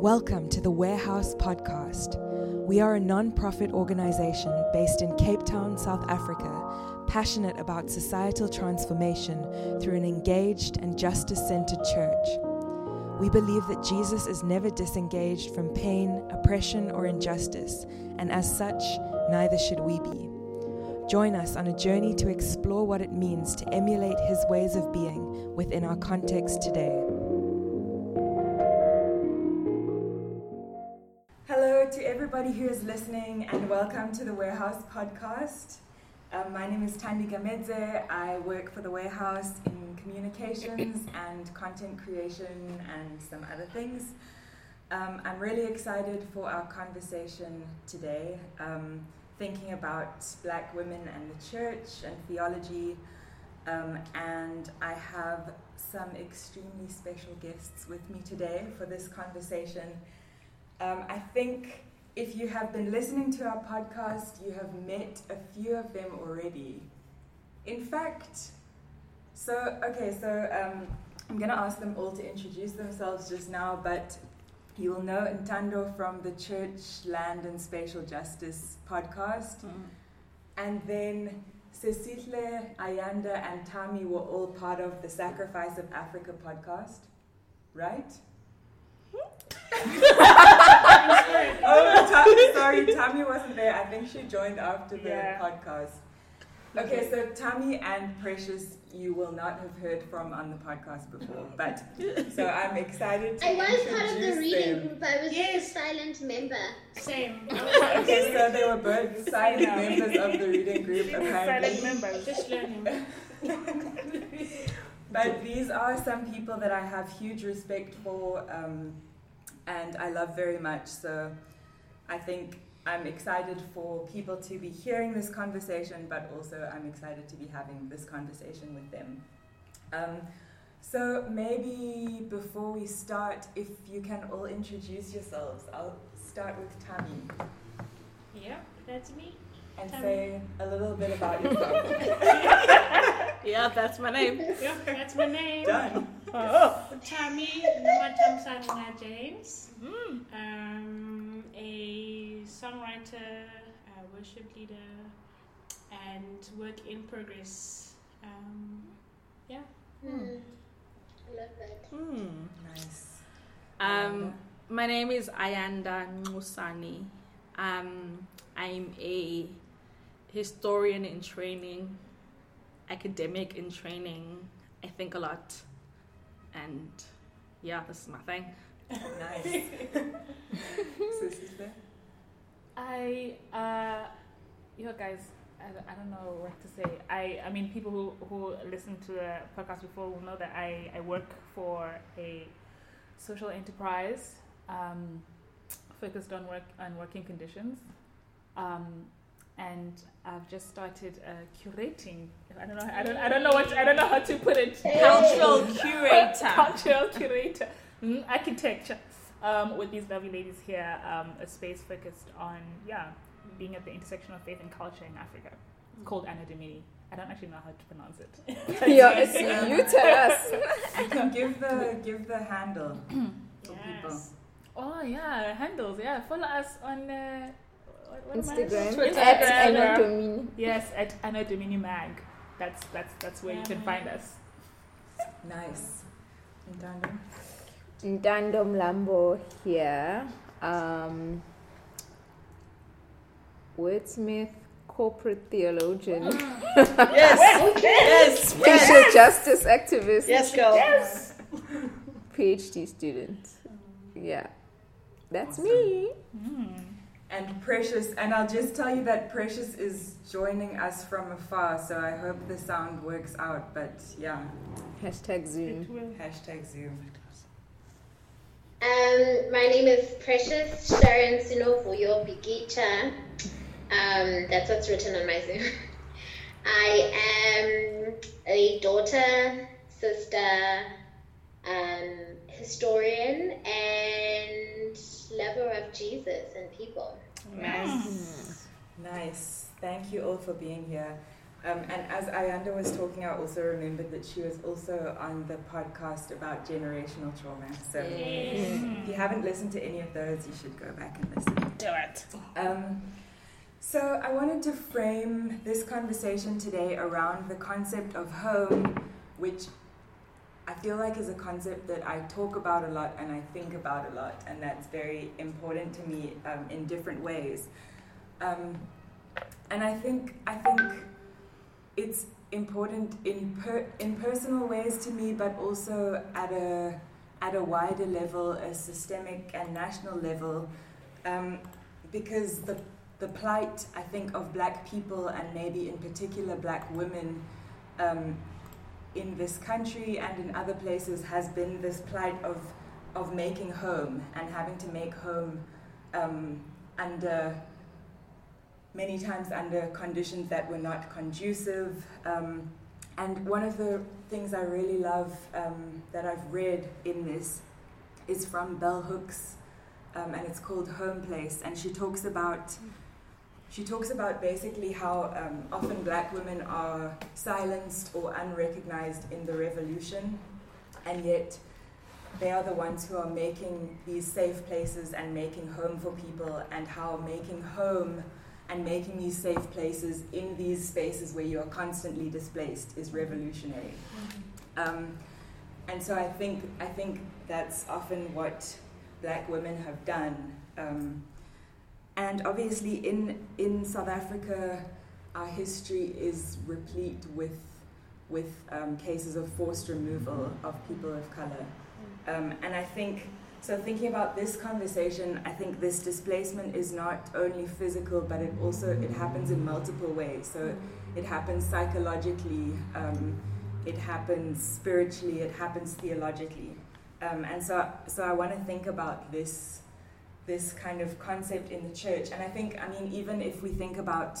Welcome to the Warehouse Podcast. We are a non profit organization based in Cape Town, South Africa, passionate about societal transformation through an engaged and justice centered church. We believe that Jesus is never disengaged from pain, oppression, or injustice, and as such, neither should we be. Join us on a journey to explore what it means to emulate his ways of being within our context today. Everybody who is listening, and welcome to the Warehouse Podcast. Um, my name is Thandi Gamedze. I work for the Warehouse in communications and content creation and some other things. Um, I'm really excited for our conversation today, um, thinking about black women and the church and theology. Um, and I have some extremely special guests with me today for this conversation. Um, I think if you have been listening to our podcast, you have met a few of them already. In fact, so, okay, so um, I'm going to ask them all to introduce themselves just now, but you will know Ntando from the Church, Land and Spatial Justice podcast. Mm. And then Sesihle, Ayanda, and Thami were all part of the Sacrifice of Africa podcast, right? Oh, Ta- sorry, Thami wasn't there. I think she joined after the Yeah. podcast. Okay, so Thami and Precious, you will not have heard from on the podcast before, but so I'm excited to I was part of the reading them. group. I was Yes. a silent member. Same. Okay, so they were both silent Yeah. members of the reading group, apparently. Silent members. Just learning. But these are some people that I have huge respect for um, and I love very much. So I think I'm excited for people to be hearing this conversation, but also I'm excited to be having this conversation with them. Um, so maybe before we start, if you can all introduce yourselves, I'll start with Thami Yeah, that's me. And Thami. say a little bit about yourself. Yeah, that's my name. Yeah, that's my name. Done. Thami Namatam Sanina James. Mm. Um, a songwriter, a worship leader, and work in progress. Um, yeah. Hmm. I love that. Hmm. Nice. Um, my name is Ayanda Nxusani. Um, I'm a historian in training, academic in training. I think a lot, and yeah, this is my thing. Nice. Sissy's there? I, uh, you guys, I, don't- I don't know what to say. I, I mean, people who, who listen to the podcast before will know that I, I work for a social enterprise um, focused on work on working conditions. Um, and I've just started uh, curating. I don't know. I don't. I don't know what. I don't know how to put it. Cultural curator. Cultural curator. Mm, architecture. Um, with these lovely ladies here, um, a space focused on yeah, being at the intersection of faith and culture in Africa. It's called Anna Domini. I don't actually know how to pronounce it. Yeah, it's you tell us. You can give the give the handle for people. Yes. Oh yeah, handles. Yeah, follow us on uh, what, what Instagram at Instagram. Anatomini. Yes, at Anna Domini Mag. That's that's that's where you can find us. Nice. Ntando? Ndandom Lambo here. Um, wordsmith, corporate theologian, Yes, yes, social justice activist, yes, girl. PhD student. Yeah, that's Awesome. me. Mm. And Precious, and I'll just tell you that Precious is joining us from afar, so I hope the sound works out. But yeah, Hashtag Zoom. It will. hashtag Zoom. Um, my name is Precious Sharon Sinovuyo Bikitsha. Um, that's what's written on my Zoom. I am a daughter, sister, um, historian, and lover of Jesus and people. Nice. Nice. Thank you all for being here. Um, and as Ayanda was talking, I also remembered that she was also on the podcast about generational trauma. So if you haven't listened to any of those, you should go back and listen. Do it. Um, so I wanted to frame this conversation today around the concept of home, which I feel like is a concept that I talk about a lot and I think about a lot, and that's very important to me um, in different ways. Um, and I think I think it's important in per, in personal ways to me, but also at a at a wider level, a systemic and national level, um, because the the plight I think of Black people and maybe in particular Black women. In this country and in other places has been this plight of of making home and having to make home um, under many times under conditions that were not conducive. Um, and one of the things I really love um, that I've read in this is from Bell Hooks, um, and it's called Home Place. And she talks about she talks about basically how um, often black women are silenced or unrecognized in the revolution, and yet they are the ones who are making these safe places and making home for people, and how making home and making these safe places in these spaces where you are constantly displaced is revolutionary. Um, and so I think I think that's often what black women have done. Um, and obviously, in in South Africa, our history is replete with with um, cases of forced removal of people of color. Um, and I think so. Thinking about this conversation, I think this displacement is not only physical, but it also it happens in multiple ways. So it happens psychologically, um, it happens spiritually, it happens theologically. Um, and so, so I want to think about this this kind of concept in the church. And I think, I mean, even if we think about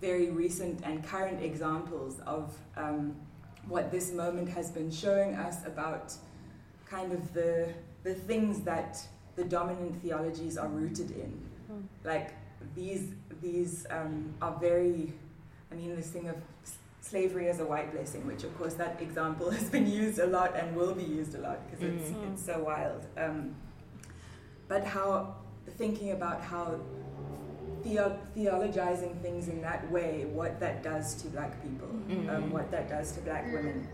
very recent and current examples of um, what this moment has been showing us about kind of the, the things that the dominant theologies are rooted in. Hmm. Like these, these um, are very, I mean, this thing of slavery as a white blessing, which of course that example has been used a lot and will be used a lot because it's, Mm. it's so wild. Um, but how thinking about how theo- theologizing things in that way, what that does to black people, Mm. um, what that does to black women.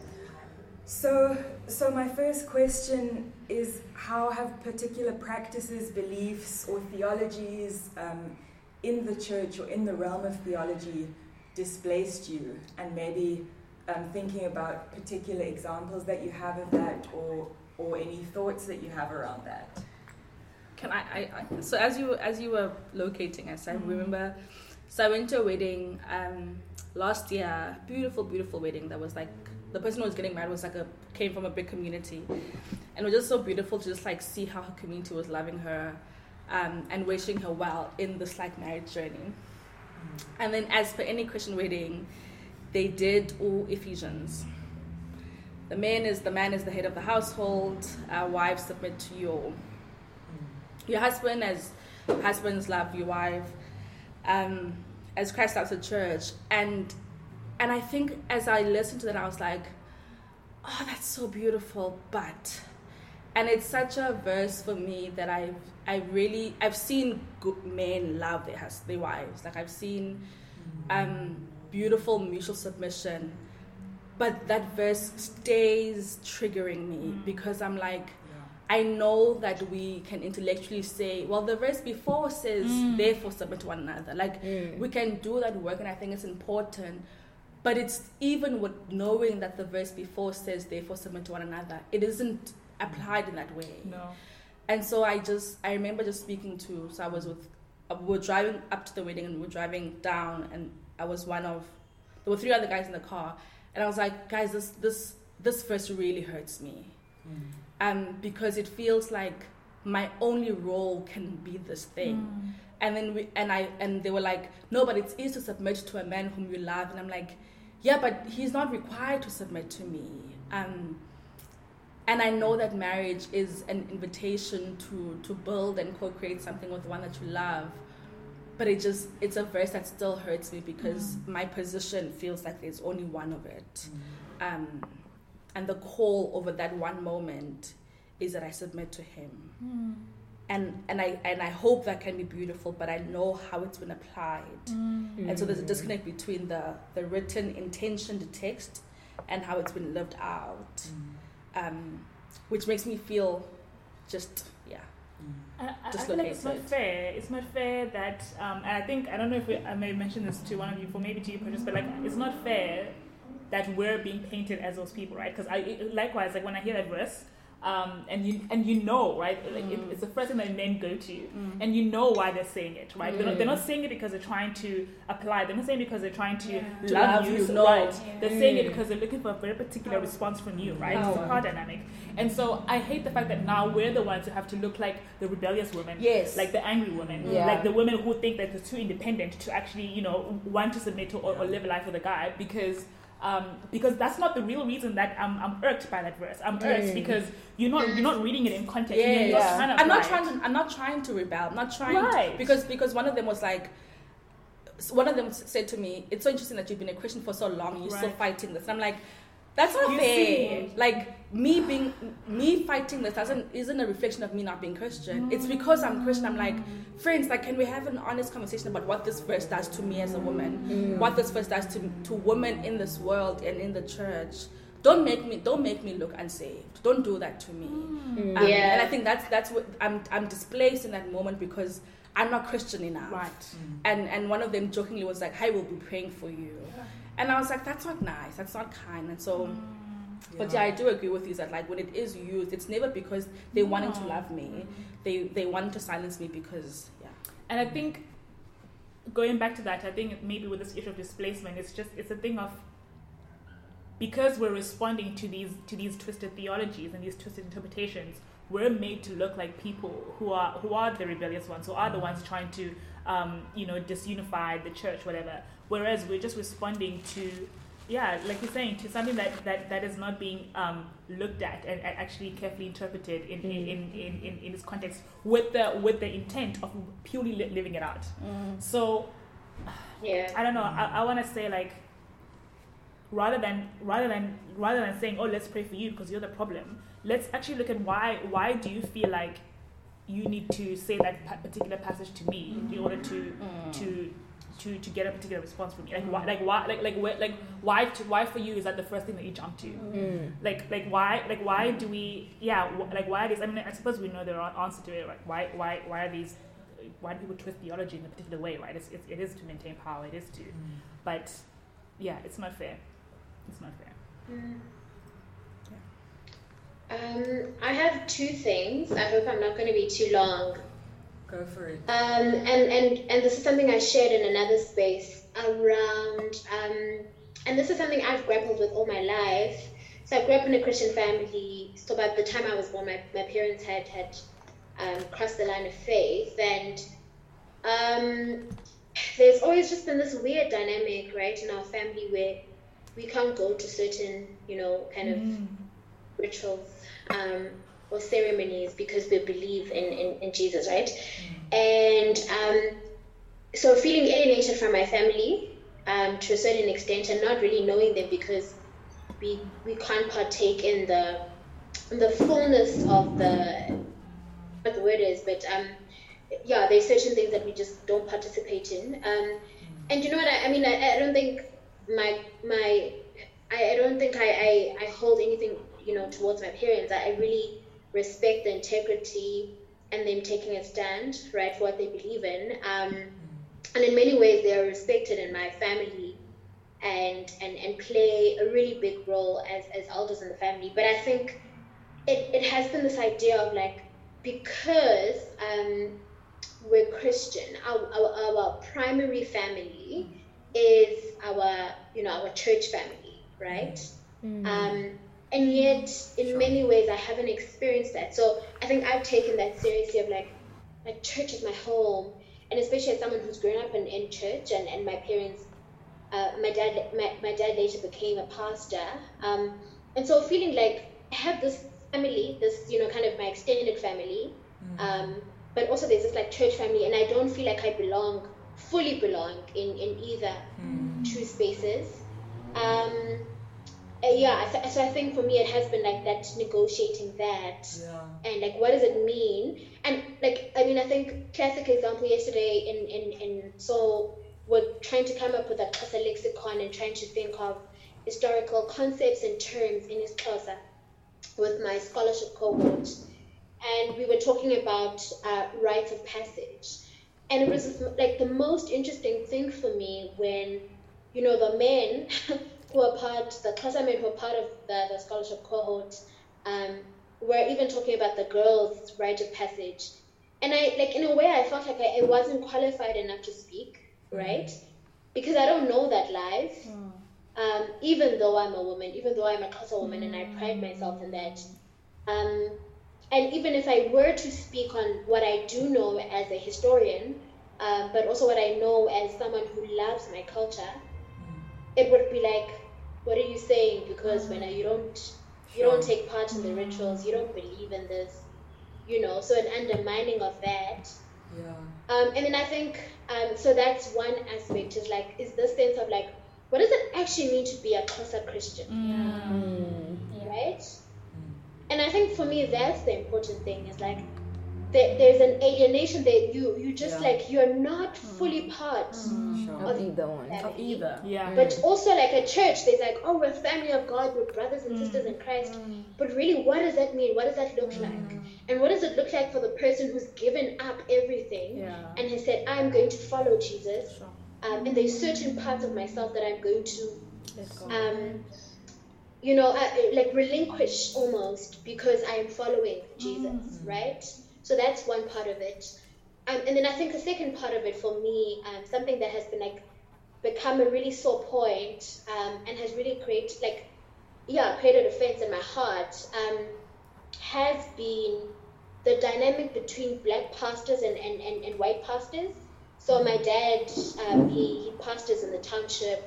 So, so my first question is: How have particular practices, beliefs, or theologies um, in the church or in the realm of theology displaced you? And maybe um, thinking about particular examples that you have of that, or or any thoughts that you have around that. Can I, I, I so as you as you were locating us, I Mhm. remember so I went to a wedding um last year, beautiful, beautiful wedding that was like the person who was getting married was like a came from a big community. And it was just so beautiful to just like see how her community was loving her um, and wishing her well in this like marriage journey. And then as for any Christian wedding, they did all Ephesians. The man is the man is the head of the household. Uh, wives submit to your your husband as husbands love your wife um, as christ loves the church. And and i think as i listened to that i was like oh that's so beautiful but and it's such a verse for me that i've i really i've seen good men love their hus- their wives. Like i've seen um, beautiful mutual submission but that verse stays triggering me because i'm like I know that we can intellectually say, well, the verse before says, Mm. therefore submit to one another. Like, we can do that work, and I think it's important. But it's even with knowing that the verse before says, therefore submit to one another, it isn't applied in that way. No. And so I just, I remember just speaking to, so I was with, uh, we were driving up to the wedding and we were driving down, and I was one of, there were three other guys in the car, and I was like, guys, this, this, this verse really hurts me um, because it feels like my only role can be this thing. Mm. And then we and I and they were like, no, but it's easy to submit to a man whom you love. And I'm like, yeah, but he's not required to submit to me. Um, and I know that marriage is an invitation to to build and co-create something with the one that you love. but it just it's a verse that still hurts me because my position feels like there's only one of it um, and the call over that one moment is that i submit to him. And and i and i hope that can be beautiful but i know how it's been applied. And so there's a disconnect between the the written intention the text and how it's been lived out. Um, which makes me feel just yeah. I, I- I feel like it's not fair. It's not fair that, um, and I think I don't know if we, I may mention this to one of you, for maybe to you, Precious, but like it's not fair that we're being painted as those people, right? Because I likewise, like when I hear that verse, um, and you and you know, right? Like it, it's the first thing that men go to, and you know why they're saying it, right? They're, not, they're not saying it because they're trying to apply. They're not saying it because they're trying to Yeah. Love, love you, so- no. right? They're saying it Mm. because they're looking for a very particular response from you, right? It's a Power. power dynamic, and so I hate the fact that now we're the ones who have to look like the rebellious women, yes like the angry women, Yeah. like the women who think that they're too independent to actually, you know, want to submit to or, or live a life with a guy because. Um, because that's not the real reason that I'm, I'm irked by that verse. I'm irked Mm. because you're not you're not reading it in context. Yeah, yeah. I'm not trying to. I'm not trying to rebel. I'm not trying Right. because because one of them was like, one of them said to me, "It's so interesting that you've been a Christian for so long. and You're still fighting this." And I'm like, "That's not You fair. see. Like me being me fighting this doesn't isn't a reflection of me not being Christian. It's mm. because I'm Christian. I'm like, friends, like, can we have an honest conversation about what this verse does to me as a woman? Mm. What this verse does to to women in this world and in the church." Don't make me don't make me look unsaved. Don't do that to me. Mm. Um, Yeah. And I think that's that's what I'm I'm displaced in that moment because I'm not Christian enough. Right. And and one of them jokingly was like, "I will be praying for you," and I was like, "That's not nice. That's not kind." And so, mm. but yeah, I do agree with you that like when it is used, it's never because they wanted to love me. They they wanted to silence me because yeah. And I think going back to that, I think maybe with this issue of displacement, it's just it's a thing of because we're responding to these to these twisted theologies and these twisted interpretations, we're made to look like people who are who are the rebellious ones, who are the ones trying to um, you know disunify the church, whatever. Whereas we're just responding to yeah, like you're saying, to something that, that, that is not being um, looked at and, and actually carefully interpreted in, in, in, in, in, in its context with the with the intent of purely li- living it out. So Yeah. I don't know. I, I want to say like rather than rather than rather than saying oh let's pray for you because you're the problem. Let's actually look at why why do you feel like you need to say that particular passage to me in mm. order to mm. to to to get a particular response from me. Like why mm. like why like like where, like why to, why for you is that the first thing that you jump to? Mm. Like like why like why do we yeah wh- like why are these I mean I suppose we know there are answer to it like why why why are these why do people twist theology in a particular way right? It's, it's, it is to maintain power it is to but yeah it's not fair. It's not fair Um, I have two things. I hope I'm not going to be too long. Go for it. Um, and, and, and this is something I shared in another space around, um, and this is something I've grappled with all my life. So I grew up in a Christian family. So by the time I was born, my, my parents had, had um, crossed the line of faith. And um, there's always just been this weird dynamic, right, in our family where we can't go to certain, you know, kind of rituals um, or ceremonies because we believe in, in, in Jesus, right? And um, so feeling alienated from my family um, to a certain extent and not really knowing them because we, we can't partake in the in the fullness of the what the word is, but um, yeah, there's certain things that we just don't participate in. Um, and you know what? I, I mean, I, I don't think my my I, I don't think I, I, I hold anything you know towards my parents. I, I really respect the integrity and them taking a stand right for what they believe in. Um, and in many ways, they are respected in my family and and and play a really big role as as elders in the family. But I think it, it has been this idea of like because um, we're Christian, our, our, our primary family is our you know our church family, right? Um, and yet, in many ways, I haven't experienced that. So I think I've taken that seriously of like, like church is my home, and especially as someone who's grown up in, in church, and, and my parents, uh, my dad, my, my dad later became a pastor, um, and so feeling like I have this family, this you know kind of my extended family, um, but also there's this like church family, and I don't feel like I belong fully belong in, in either Mm. two spaces. Um, uh, yeah, so, so I think for me it has been like that negotiating that Yeah. and like what does it mean? And like i mean i think classic example yesterday in in in so we're trying to come up with a Xhosa lexicon and trying to think of historical concepts and terms in Xhosa with my scholarship cohort. And we were talking about uh, rites of passage. And it was like the most interesting thing for me when you know the men who are part the Xhosa men who are part of the, the scholarship cohort um, we're even talking about the girls' rite of passage. And I, like, in a way, I felt like I, I wasn't qualified enough to speak, right? Because I don't know that life. Um, even though I'm a woman, even though I'm a Xhosa woman, and I pride myself in that. Um, and even if I were to speak on what I do know as a historian, um, but also what I know as someone who loves my culture, it would be like, what are you saying? Because when I, you don't you don't take part in the rituals you don't believe in this you know so an undermining of that. Yeah. um, and then i think um, so that's one aspect is like is this sense of like what does it actually mean to be a Xhosa christian? Right? And i think for me that's the important thing is like there, there's an alienation that you you just Yeah. like you're not mm. fully part mm. Sure. Of either one. of Either. Yeah. but mm. also like a church there's like oh we're family of god we're brothers and sisters in christ but really what does that mean what does that look like and what does it look like for the person who's given up everything Yeah. and has said i'm going to follow jesus Sure. um, and there's certain parts of myself that i'm going to um, you know uh, like relinquish almost because i am following jesus right so that's one part of it. Um, and then i think the second part of it for me um, something that has been like become a really sore point um, and has really created like yeah created offense in my heart um, has been the dynamic between black pastors and, and, and, and white pastors. So my dad um, he, he pastors in the township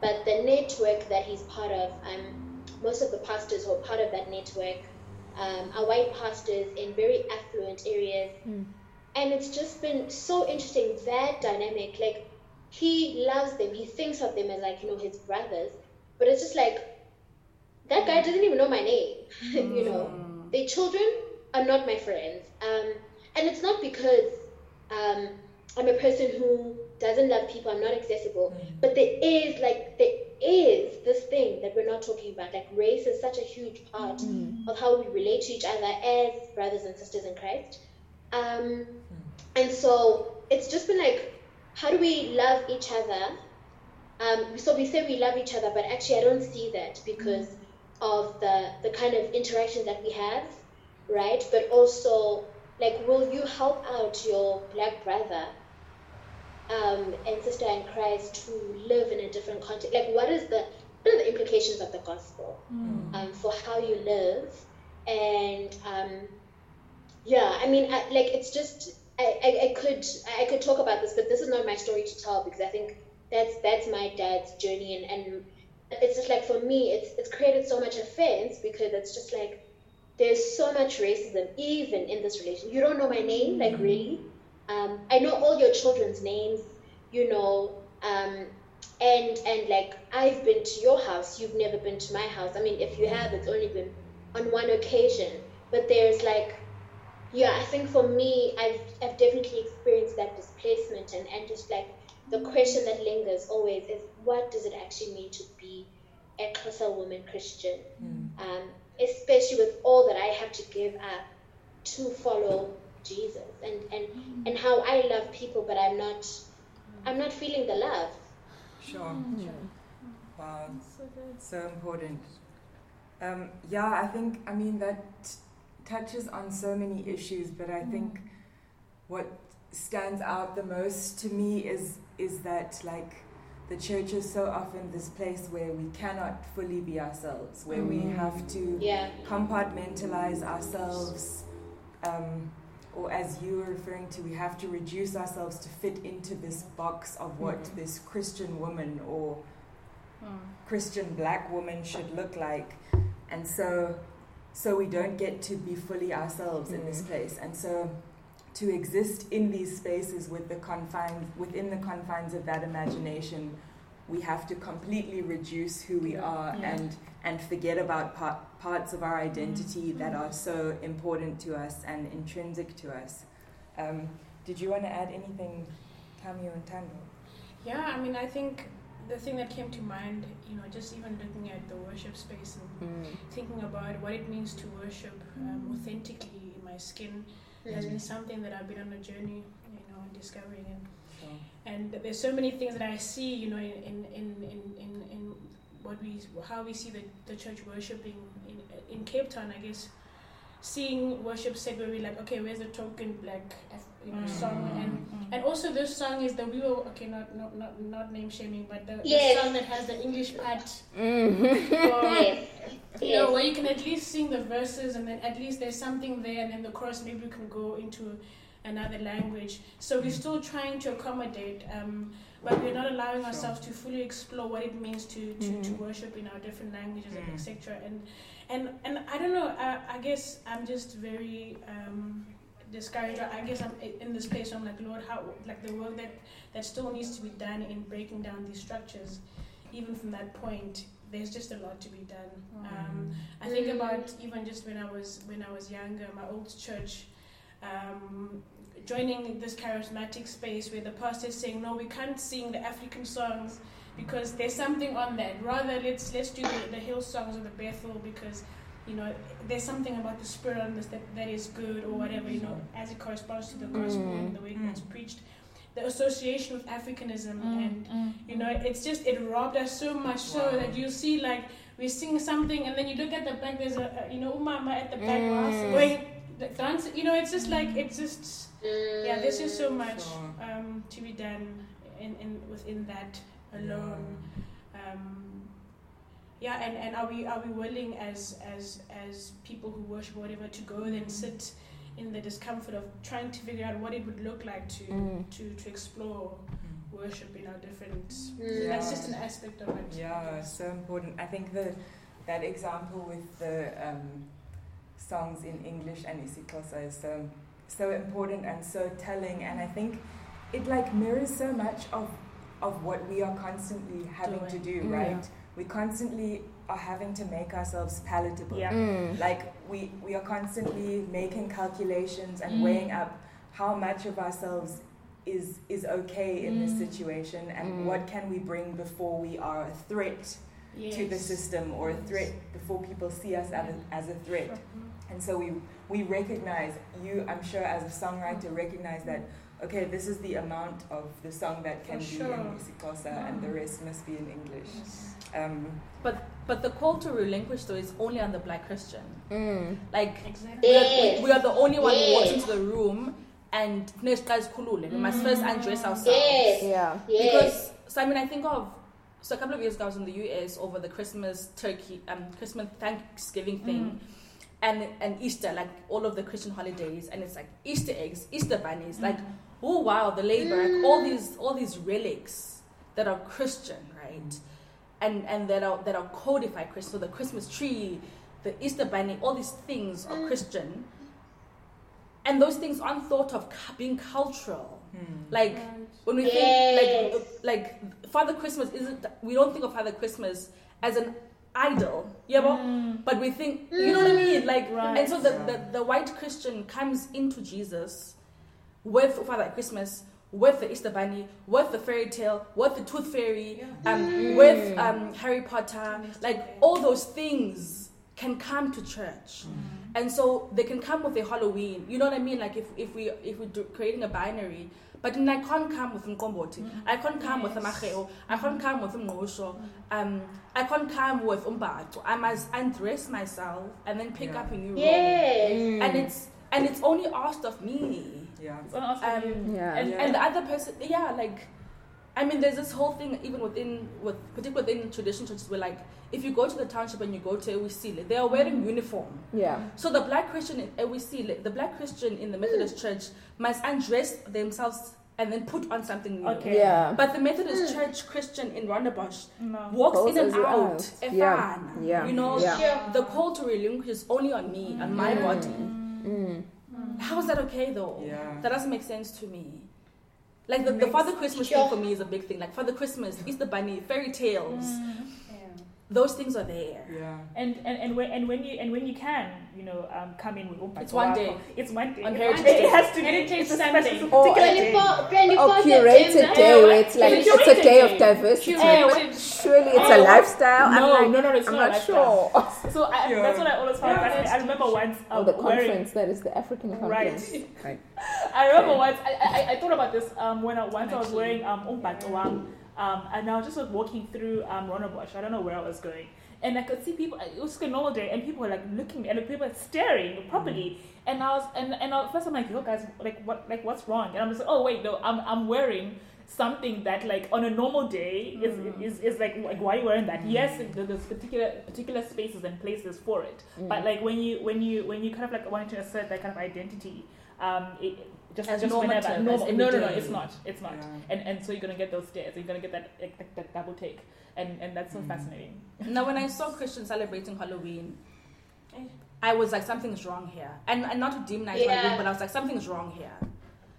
but the network that he's part of um, most of the pastors who are part of that network um, are white pastors in very affluent areas. And it's just been so interesting that dynamic like he loves them he thinks of them as like you know his brothers but it's just like that guy doesn't even know my name you know. Their children are not my friends um, and it's not because um, i'm a person who doesn't love people i'm not accessible but there is like there is this thing that we're not talking about like race is such a huge part of how we relate to each other as brothers and sisters in christ. Um, and so it's just been like how do we love each other? Um, so we say we love each other but actually i don't see that because of the the kind of interaction that we have right? But also like will you help out your black brother um, and sister in christ to live in a different context like what is the what are the implications of the gospel um, for how you live and um, yeah i mean I, like it's just I, I, I could I could talk about this, but this is not my story to tell because I think that's that's my dad's journey and, and it's just like for me it's it's created so much offense because it's just like there's so much racism even in this relation. You don't know my name, like really. Um, I know all your children's names, you know, um, and and like I've been to your house, you've never been to my house. I mean, if you have, it's only been on one occasion. But there's like yeah, I think for me, I've, I've definitely experienced that displacement, and, and just like the question that lingers always is what does it actually mean to be a Xhosa woman Christian? Um, especially with all that I have to give up to follow Jesus, and, and, and how I love people, but I'm not I'm not feeling the love. Sure. Wow. So important. Um, yeah, I think, I mean, that touches on so many issues, but I think what stands out the most to me is is that like the church is so often this place where we cannot fully be ourselves, where we have to Yeah, compartmentalize ourselves, um, or as you were referring to, we have to reduce ourselves to fit into this box of what mm-hmm. this Christian woman or hmm. Christian black woman should look like, and so so we don't get to be fully ourselves in this mm-hmm. place, and so to exist in these spaces with the confines within the confines of that imagination, we have to completely reduce who we are Yeah. and and forget about part, parts of our identity that are so important to us and intrinsic to us. Um, did you want to add anything, Tamio and Tando? Yeah, I mean, I think the thing that came to mind, you know, just even looking at the worship space and Mm. thinking about what it means to worship um, authentically in my skin has been something that I've been on a journey, you know, discovering and Sure. And there's so many things that I see, you know, in in in in, in, in what we how we see the, the church worshiping in in Cape Town, I guess. Seeing worship set where we're like, okay, where's the token black you know, song and Mm. and also this song is the we were okay not not not, not name shaming but the, Yes. the song that has the English part Mm. or, Yes. you know where you can at least sing the verses and then at least there's something there and then the chorus maybe we can go into another language so we're still trying to accommodate um, but we're not allowing ourselves to fully explore what it means to, to, to Mhm. worship in our different languages and Mm. etc and and and I don't know I, I guess I'm just very um, discouraged I guess I'm in this place I'm like Lord how like the work that that still needs to be done in breaking down these structures even from that point there's just a lot to be done um, I think Mm. about even just when I was when I was younger, my old church, um, joining this charismatic space where the pastor is saying, "No, we can't sing the African songs because there's something on that. Rather, let's let's do the, the Hillsongs or the Bethel because." You know, there's something about the spirit on this that, that is good or whatever, you know, as it corresponds to the gospel and the way Mm. it's preached. The association with Africanism Mm. and you know, it's just it robbed us so much so that you see like we sing something and then you look at the back. There's a, a you know umama at the back Mm. going the dance. You know, it's just like it's just Mm. yeah. There's just so much Sure. um, to be done in, in within that alone. Um, yeah, and, and are we are we willing as as as people who worship or whatever to go then sit in the discomfort of trying to figure out what it would look like to Mm. to to explore Mm. worship in our different. Mm. That's just an aspect of it. Yeah, so important. I think the that example with the um, songs in English and isiXhosa is so so important and so telling, and I think it like mirrors so much of of what we are constantly having to do, Mm. right? We constantly are having to make ourselves palatable. Yeah. Mm. Like we we are constantly making calculations and Mm. weighing up how much of ourselves is is okay in this Mm. situation and Mm. what can we bring before we are a threat to the system or a threat before people see us as a, as a threat. And so we we recognize you I'm sure as a songwriter recognize that okay this is the amount of the song that can For be sure. in isiXhosa and the rest must be in English. Yes. Um, But the call to relinquish though is only on the black Christian. Mm. Like Exactly. we are, we, we are the only one who walks into the room and next guys kulule. We must first undress ourselves. Yes. Yeah. Yes. Because so I mean I think of so a couple of years ago I was in the US over the Christmas turkey um Christmas Thanksgiving mm. thing. And, and Easter, like all of the Christian holidays, and it's like Easter eggs, Easter bunnies, mm. like oh wow, the labor, like all mm. these all these relics that are Christian, right? And and that are that are codified Christian. So the Christmas tree, the Easter bunny, all these things are Christian. And those things aren't thought of being cultural. Hmm. Like when we Yes. think like like Father Christmas isn't we don't think of Father Christmas as an idol, yeah, but, but we think you know what I mean, like Right. and so the, the the white Christian comes into Jesus with Father Christmas, with the Easter Bunny, with the fairy tale, with the Tooth Fairy, um, with um, Harry Potter, like all those things can come to church. And so they can come with a Halloween. You know what I mean? Like if, if we if we're do- creating a binary, but then I can't come with Mkomboti. I can't come with a Macheo. I can't come with Mngosho. Um, I can't come with Umbato. I must undress myself and then pick Yeah. up a new role. Yes. And it's and it's only asked of me. Yeah. It's on us Um, you. Yeah. and, Yeah. and the other person, yeah, like, I mean, there's this whole thing even within, with particularly within traditional churches, where like, if you go to the township and you go to Ewisile, they are wearing uniform. Yeah. So the black Christian in Ewisile, the black Christian in the Methodist church must undress themselves and then put on something new. Okay. Yeah. But the Methodist church Christian in Rondebosch No. walks Goes in and as well. out. Yeah. Efana. Yeah. You know, Yeah. Sure. the call to relinquish is only on me, on my Mm. body. Mm. How is that okay though? Yeah. That doesn't make sense to me. Like the, the Father Christmas thing for me is a big thing. Like Father Christmas, Easter Bunny, fairy tales, mm. Those things are there. Yeah. And and and when and when you and when you can, you know, um, come in with Umpa It's one day. It's one day. On It- Heritage it, Day. has to be. Heritage it's a Sunday. special Or- particular day. 24, 24 Or curated September. day where it's like It's a it's a day of curated day. diversity. Curated. Surely it's a Oh. lifestyle. No, I'm like, no, no, it's I'm not a not lifestyle. sure. So I, Yeah. that's what I always found Yeah, fascinating. I that's remember once Oh, um, the wearing. conference. That is the African Right. conference. Right. I remember Okay. once I, I, I thought about this um, when I, once I was wearing um, umbat wang, um, and I was just like, walking through um, Rondebosch. I don't know where I was going, and I could see people. It was just a normal day, and people were like looking, me, and people were staring properly. And I was, and and at first I'm like, yo guys, like what, like what's wrong? And I'm just like, oh wait, no, I'm I'm wearing something that like on a normal day is, is, is like like why are you wearing that yes there's particular particular spaces and places for it but like when you when you when you kind of like want to assert that kind of identity um it just As just normative, whenever normal, no no no it's not it's not Yeah. and and so you're gonna get those stares you're gonna get that that, that, that double take and and that's so Mm. fascinating Now, when I saw Christians celebrating Halloween, I was like, something's wrong here. And, and not to demonize Yeah. Halloween, but I was like, something's wrong here.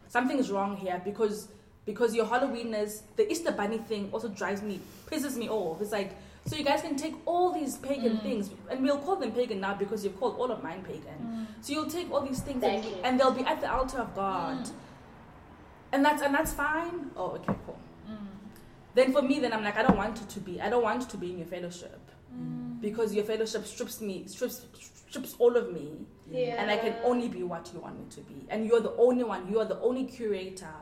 Something's wrong here because because your Halloweeners, the Easter Bunny thing also drives me, pisses me off. It's like, so you guys can take all these pagan Mm. things, and we'll call them pagan now because you've called all of mine pagan. Mm. So you'll take all these things and, and they'll be at the altar of God. Mm. And that's and that's fine. Oh, okay, cool. Mm. Then for me, then I'm like, I don't want it to be. I don't want to be in your fellowship because your fellowship strips me, strips strips all of me, Yeah. and I can only be what you want me to be. And you're the only one. You are the only curator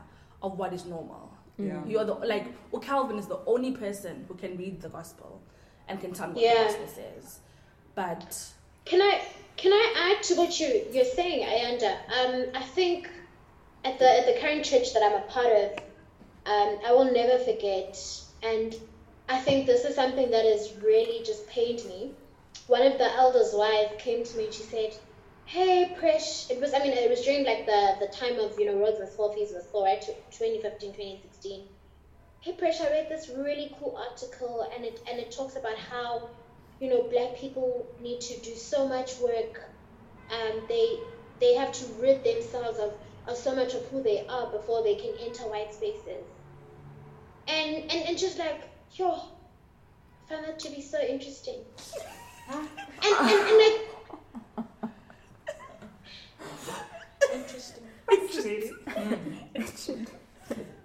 of what is normal. Yeah. You are the like. Well, Calvin is the only person who can read the gospel and can tell me what Yeah. the gospel says. But Can I can I add to what you you're saying, Ayanda? Um, I think at the at the current church that I'm a part of, um, I will never forget, and I think this is something that has really just pained me. One of the elders' wives came to me and she said, "Hey, Presh." It was I mean it was during like the the time of you know Rhodes were full, fees were full, right? 2015, 2016. Hey, Presh, I read this really cool article and it and it talks about how you know, black people need to do so much work. Um, they they have to rid themselves of, of so much of who they are before they can enter white spaces. And and, and just like, yo, I found that to be so interesting. and, and, and like Interesting.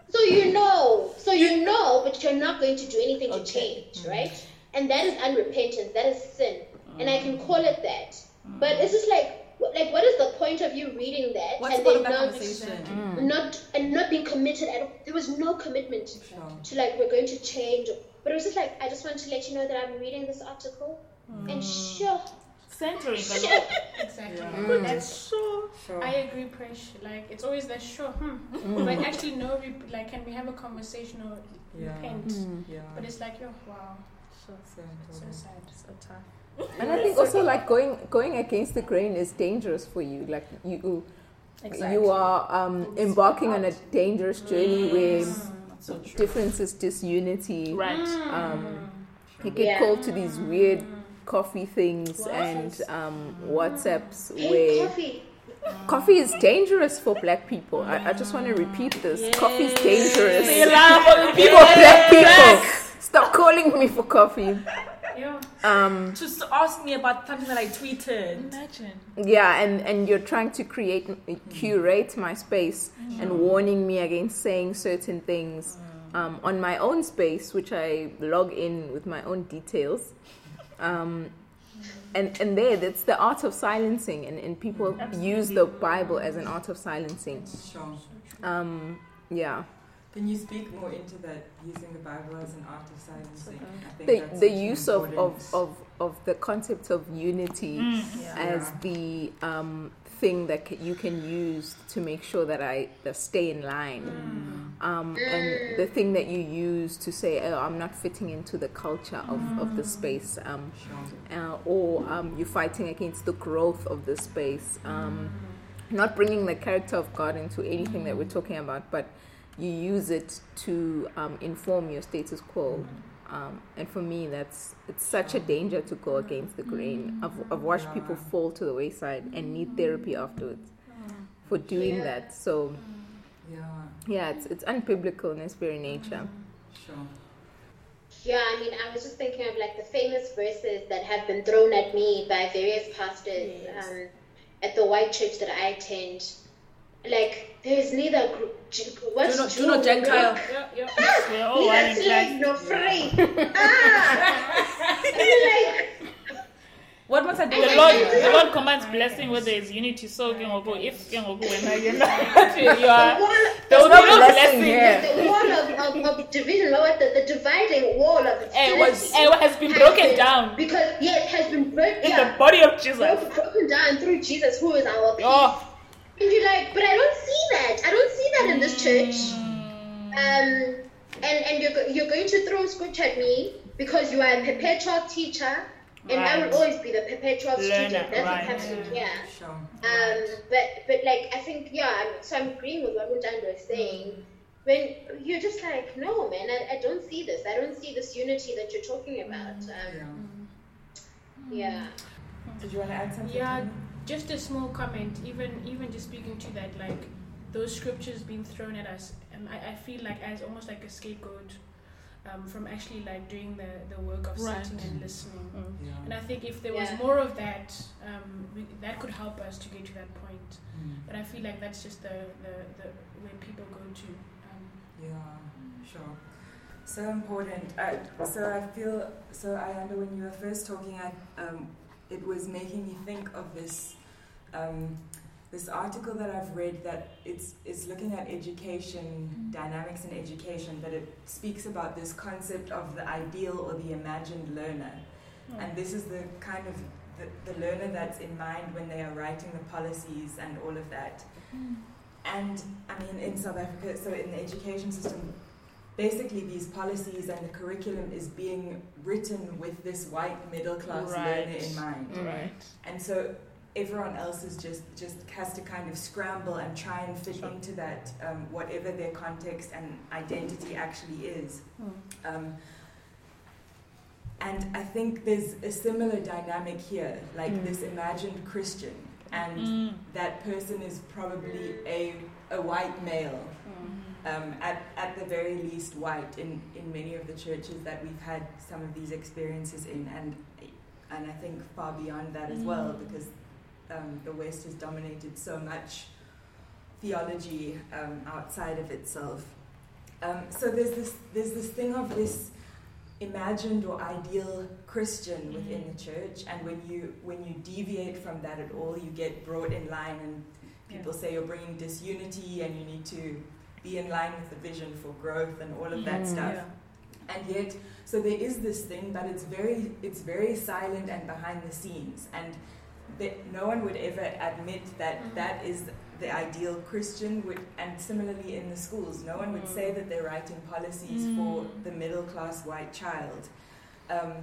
so you know, so you know, but you're not going to do anything to Okay. change, mm. right? And that is unrepentance, that is sin. And I mm. can call it that. Mm. But it's just like like what is the point of you reading that what's and then not conversation? not and not being committed at all. There was no commitment Sure. to like we're going to change. But it was just like I just want to let you know that I'm reading this article, and sure, centering the. Exactly. Yeah. Mm. That's so. Sure. I agree, Presh. Like it's always that sure, hmm. Mm. But actually, no. We, like, can we have a conversation or Yeah. repent? Mm. Yeah. But it's like, yo, wow, So so important. sad. So tough. And I think also like going going against the grain is dangerous for you. Like you you are um, embarking on a dangerous journey where so true. differences, disunity. right Um, you get Yeah. called to these weird coffee things and um, WhatsApps hey, where coffee. coffee is dangerous for black people. I, I just want to repeat this. Coffee is dangerous. Say loud for the People, black people, stop calling me for coffee. Yo, Um, Just ask me about something that I tweeted. imagine yeah, and, and you're trying to create, curate my space and warning me against saying certain things um, on my own space, which I log in with my own details. Um, and, and there, that's the art of silencing, and, and people use the Bible as an art of silencing. Sure. Um, yeah. Can you speak more into that, using the Bible as an art of silencing? I think The, the such an use of, of, of, of the concept of unity Yeah. as Yeah. the um, thing that you can use to make sure that I that stay in line, um, and the thing that you use to say, "Oh, I'm not fitting into the culture of, of the space," um, Sure. uh, or um, you're fighting against the growth of the space, um, not bringing the character of God into anything that we're talking about, but you use it to um, inform your status quo. Um, and for me, that's it's such a danger to go against the grain. I've, I've watched Yeah. people fall to the wayside and need therapy afterwards. for doing Yeah. that. So Yeah, yeah, it's it's unbiblical in its very nature. sure. Yeah, I mean, I was just thinking of like the famous verses that have been thrown at me by various pastors Yes. um, at the white church that I attend. Like, there's neither gr- Ju- what's Do not- do Jew not nor Gentile. Greek. Yeah, yeah. We're all Neither slave nor free. ah! I mean, What must I do? The Lord, the Lord commands blessing where there is unity. So, ke ngoku, if ke ngoku wena yena- you like, the are, wall, there will no be no blessing blessing. here. the wall of, of, of division, what the, the dividing wall of Eh, was, hostility eh, has been broken been- down Because, yeah, it has been broken. in Yeah, the body of Jesus. broken, broken down through Jesus, who is our peace. Oh, And you're like, but I don't see that. I don't see that in this church. Um, and and you're, you're going to throw a scripture at me because you are a perpetual teacher, and I will always be the perpetual Learner, student. That's right. what's happening here. Sure. Um, but but like I think yeah, I'm, so I'm agreeing with what Ntando is saying. When you're just like, no man, I, I don't see this. I don't see this unity that you're talking about. Yeah. Um, yeah. Did you want to add something? Yeah, Tanya? Just a small comment. Even even just speaking to that, like those scriptures being thrown at us, um, I, I feel like as almost like a scapegoat um, from actually like doing the, the work of Right. sitting and listening. Yeah. And I think if there was Yeah. more of that, um, we, that could help us to get to that point. Mm. But I feel like that's just the, the, the where people go to. Um, Yeah, sure. So important. I, so I feel so. I under when you were first talking, I, um, it was making me think of this um, this article that I've read that it's it's looking at education mm-hmm. dynamics in education, but it speaks about this concept of the ideal or the imagined learner, hmm. and this is the kind of the, the learner that's in mind when they are writing the policies and all of that. Hmm. And I mean, in South Africa, so in the education system, basically these policies and the curriculum is being written with this white middle class Right. learner in mind. right. And so everyone else is just just has to kind of scramble and try and fit Sure. into that, um, whatever their context and identity actually is. Um, and I think there's a similar dynamic here, like Mm. this imagined Christian, and Mm. that person is probably a a white male, um, at at the very least white in in many of the churches that we've had some of these experiences in, and and I think far beyond that as well, Mm. because um, the West has dominated so much theology um, outside of itself. Um, so there's this there's this thing of this imagined or ideal Christian within the church, and when you when you deviate from that at all, you get brought in line, and people say you're bringing disunity, and you need to be in line with the vision for growth and all of that Mm. stuff. And yet, so there is this thing, but it's very it's very silent and behind the scenes, and that no one would ever admit that Mhm. that is the ideal Christian. Would, and similarly in the schools, no one would say that they're writing policies for Mm. the middle class white child, um,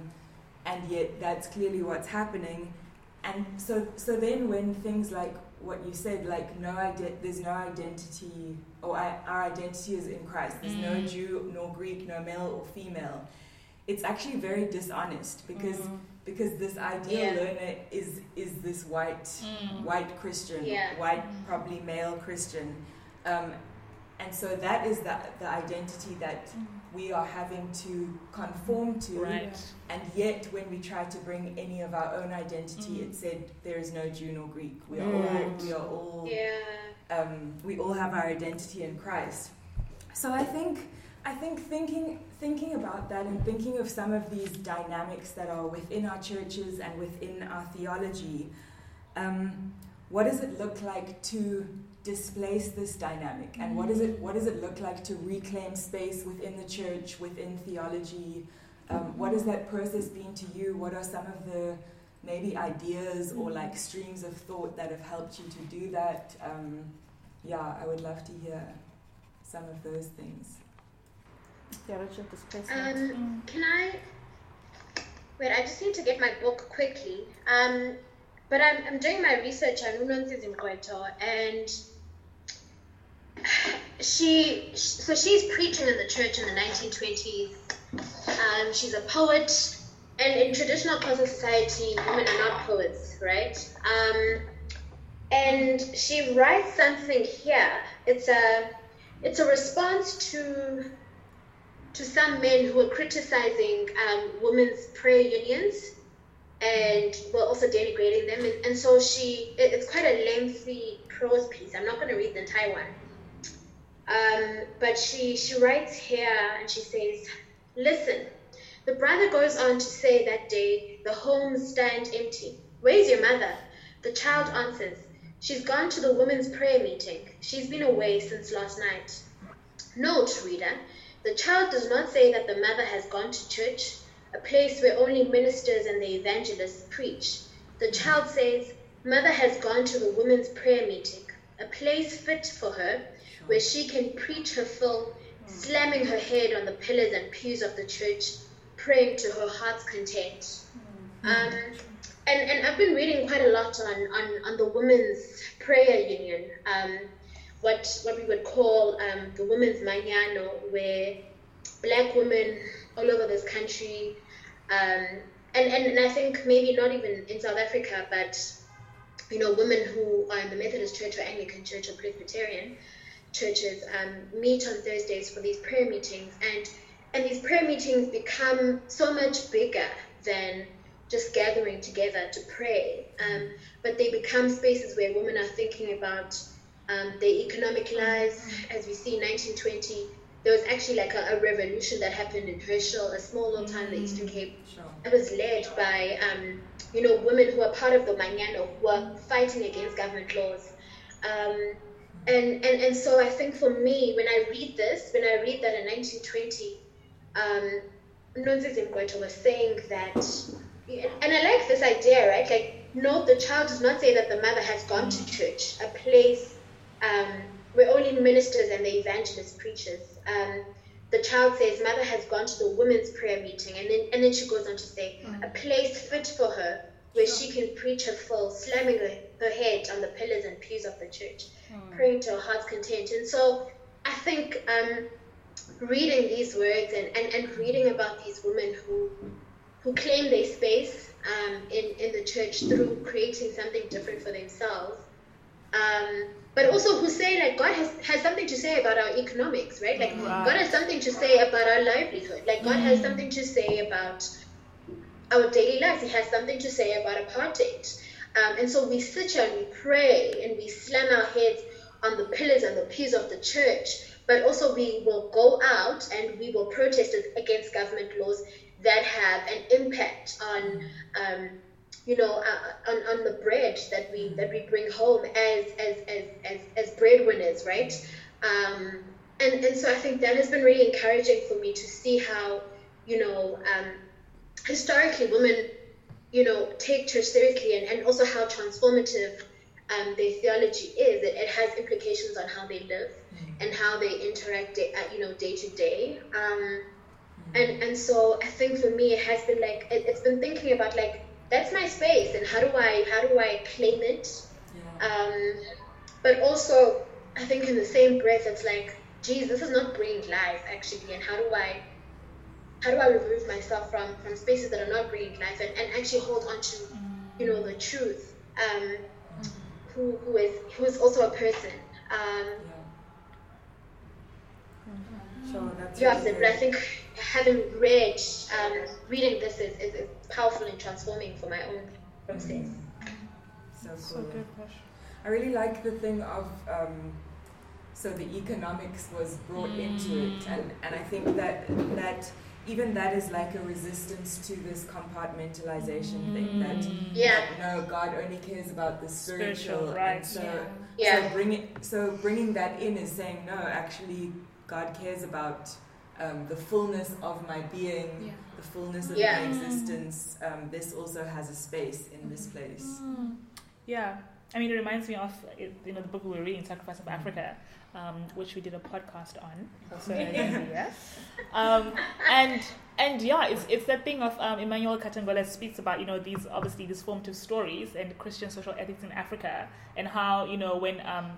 and yet that's clearly what's happening. And so, so then when things like what you said, like no ide- there's no identity, or I, our identity is in Christ. There's no Mm. Jew nor Greek, no male or female. It's actually very dishonest because Mm. because this ideal Yeah. learner is is this white Mm. white Christian, Yeah. white probably male Christian, um, and so that is the the identity that we are having to conform to. Right. And yet, when we try to bring any of our own identity, Mm. it said there is no Jew nor Greek. We are Right. all we are all Yeah. um, we all have our identity in Christ. So I think I think thinking thinking about that and thinking of some of these dynamics that are within our churches and within our theology, um, what does it look like to displace this dynamic, and what does it what does it look like to reclaim space within the church, within theology? Um, what has that process been to you? What are some of the maybe ideas or like streams of thought that have helped you to do that? Um, yeah, I would love to hear some of those things. Theological displacement. Um, can I? Wait, I just need to get my book quickly. Um, but I'm, I'm doing my research on Nontsizi Mgqwetho, and she, so she's preaching in the church in the 1920s. Um, she's a poet, and in traditional Xhosa society, women are not poets, right? Um, and she writes something here. It's a it's a response to to some men who were criticizing um, women's prayer unions and were also denigrating them. And, and so she, it, it's quite a lengthy prose piece. I'm not going to read the entire one. Um, but she, she writes here and she says, Listen, the brother goes on to say that day, the homes stand empty. Where's your mother? The child answers, She's gone to the women's prayer meeting. She's been away since last night. Note, reader, the child does not say that the mother has gone to church, a place where only ministers and the evangelists preach. The child says, Mother has gone to the women's prayer meeting, a place fit for her, where she can preach her fill, slamming her head on the pillars and pews of the church, praying to her heart's content. Um, and, and I've been reading quite a lot on, on, on the Women's Prayer Union, um, what, what we would call um, the Women's Manyano, where black women all over this country, um, and, and, and I think maybe not even in South Africa, but you know, women who are in the Methodist Church or Anglican Church or Presbyterian churches um, meet on Thursdays for these prayer meetings, and and these prayer meetings become so much bigger than just gathering together to pray, um, but they become spaces where women are thinking about um, their economic lives. As we see in 1920, there was actually like a, a revolution that happened in Herschel, a small little town in the Eastern Cape. Sure. It was led by, um, you know, women who are part of the Manyano, who are fighting against government laws. And, and, and so I think for me, when I read this, when I read that in 1920, um, Nontsizi was saying that, and I like this idea, right? Like, no, the child does not say that the mother has gone to church, a place um, where only ministers and the evangelist preachers. Um, the child says, Mother has gone to the women's prayer meeting, and then, and then she goes on to say, a place fit for her where she can preach her full, slamming her, her head on the pillars and pews of the church, praying to her heart's content. And so I think um, reading these words and, and, and reading about these women who who claim their space um, in, in the church through creating something different for themselves. Um, but also who say like God has, has something to say about our economics, right? Like Right. God has something to say about our livelihood. Like God has something to say about our daily lives. He has something to say about apartheid. Um, and so we sit here and we pray and we slam our heads on the pillars and the pews of the church. But also we will go out and we will protest against government laws that have an impact on um, you know, uh, on, on the bread that we that we bring home as as as as, as breadwinners, right? Um, and and so I think that has been really encouraging for me to see how, you know, um, historically women, you know, take church seriously, and, and also how transformative um, their theology is. It, it has implications on how they live and how they interact, day, you know, day to day. Um, and and so I think for me it has been like it, it's been thinking about like that's my space and how do I how do I claim it Yeah. um, but also I think in the same breath it's like geez this is not bringing life actually and how do I how do I remove myself from from spaces that are not bringing life and, and actually hold on to you know the truth um, who who is who is also a person um, Yeah. Sure, that's Yeah, really but I think having read, um, reading this is, is, is powerful and transforming for my own process. So cool. So good. I really like the thing of um, so the economics was brought into it, and, and I think that that even that is like a resistance to this compartmentalization thing that Yeah, no God only cares about the spiritual, Spiritual, right, and so yeah, so bring it, so bringing that in is saying no actually God cares about um, the fullness of my being Yeah. the fullness of Yeah. my existence. Um, this also has a space in this place. Yeah, I mean, it reminds me of you know the book we were reading, Sacrifice of Africa, um, which we did a podcast on. Also, yeah. um, and and yeah, it's it's that thing of um, Emmanuel Katongole speaks about you know these obviously these formative stories and Christian social ethics in Africa and how you know when um,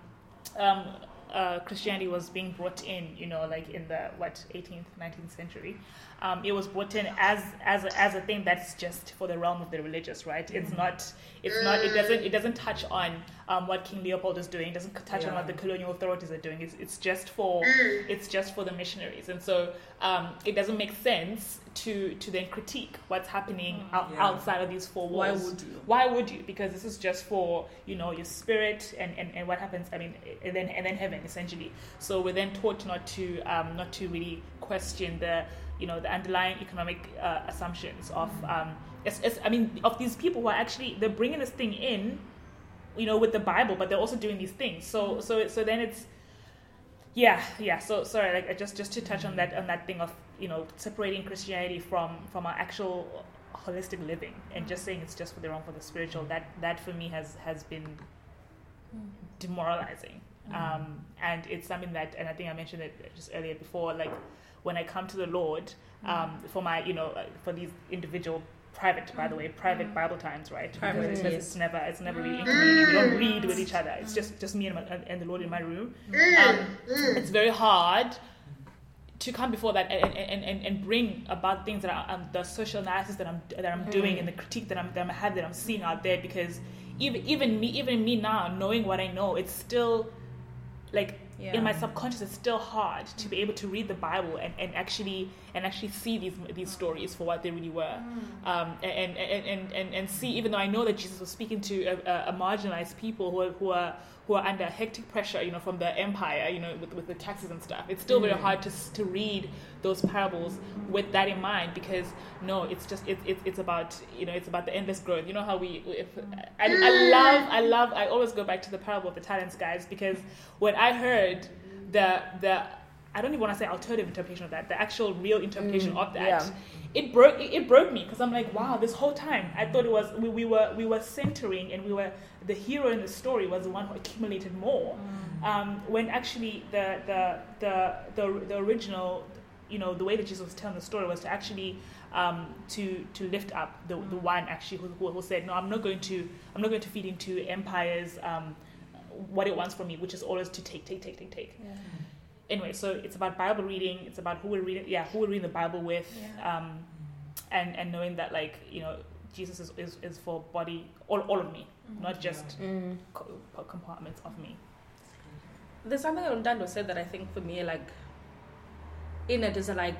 um, uh, Christianity was being brought in, you know, like in the what 18th, 19th century, um, it was brought in as as a, as a thing that's just for the realm of the religious, right? It's Mm. not it's not it doesn't it doesn't touch on um, what King Leopold is doing. It doesn't touch on what the colonial authorities are doing. It's it's just for Mm. it's just for the missionaries, and so um, it doesn't make sense to to then critique what's happening out, Yeah. outside of these four walls. Why would you? Why would you? Because this is just for you know your spirit and, and, and what happens. I mean, and then and then heaven essentially. So we're then taught not to um, not to really question the you know the underlying economic uh, assumptions of um, it's, it's, I mean of these people who are actually they're bringing this thing in, you know, with the Bible, but they're also doing these things. So so so then it's yeah yeah. So sorry, like I just just to touch on that on that thing of you know separating Christianity from from our actual holistic living and just saying it's just for the wrong for the spiritual that that for me has has been demoralizing um, and it's something that and i think i mentioned it just earlier before like when i come to the lord um, for my you know uh, for these individual private by the way private mm. bible times right? Private, Because it's, yes. it's never it's never really in community we don't mm. read with each other. It's just just me and, my, and the lord in my room. Mm. Um, it's very hard to come before that and, and, and, and bring about things that are um, the social analysis that I'm that I'm doing and the critique that I'm that I'm have that I'm seeing out there because even even me even me now knowing what I know it's still like Yeah. in my subconscious it's still hard to be able to read the Bible and, and actually and actually see these these stories for what they really were um, and, and, and, and, and see even though I know that Jesus was speaking to a, a, a marginalized people who are, who are who are under hectic pressure you know from the empire you know with, with the taxes and stuff it's still very mm. hard to, to read those parables with that in mind because no it's just it's it's it's about you know it's about the endless growth. You know how we if, I, I mm. love I love I always go back to the parable of the talents guys because when I heard the the I don't even want to say alternative interpretation of that the actual real interpretation of that. yeah. it broke it, it broke me because I'm like wow this whole time I thought it was we, we were we were centering and we were the hero in the story was the one who accumulated more. Um, when actually the the, the the the original you know the way that Jesus was telling the story was to actually um, to to lift up the, the one actually who, who, who said no I'm not going to I'm not going to feed into empires um, what it wants from me which is always to take take take take take anyway so it's about Bible reading it's about who we're reading yeah who we're reading the Bible with um, and and knowing that like you know Jesus is, is, is for body all, all of me not just Mm. co- compartments of me There's something that Ntando said that I think for me, like, in it is like,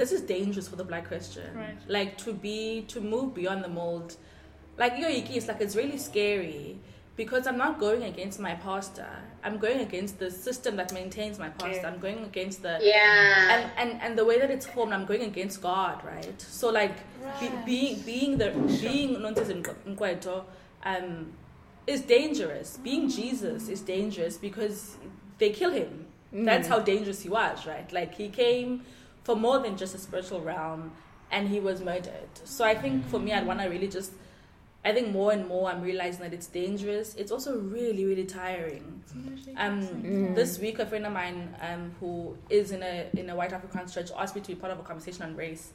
this is dangerous for the black Christian. Right. Like, to be, to move beyond the mold. Like, yo, Yiki, it's like, it's really scary because I'm not going against my pastor. I'm going against the system that maintains my pastor. Yeah. I'm going against the, Yeah. and, and and the way that it's formed, I'm going against God, right? So like be, being being the being Nontsizi Mgqwetho, um, is dangerous. Being Jesus is dangerous because they kill him. That's how dangerous he was, right? Like he came for more than just a spiritual realm, and he was murdered. So I think for me, I'd want to really just. I think more and more I'm realizing that it's dangerous. It's also really, really tiring. Um, This week, a friend of mine um, who is in a in a white African church asked me to be part of a conversation on race,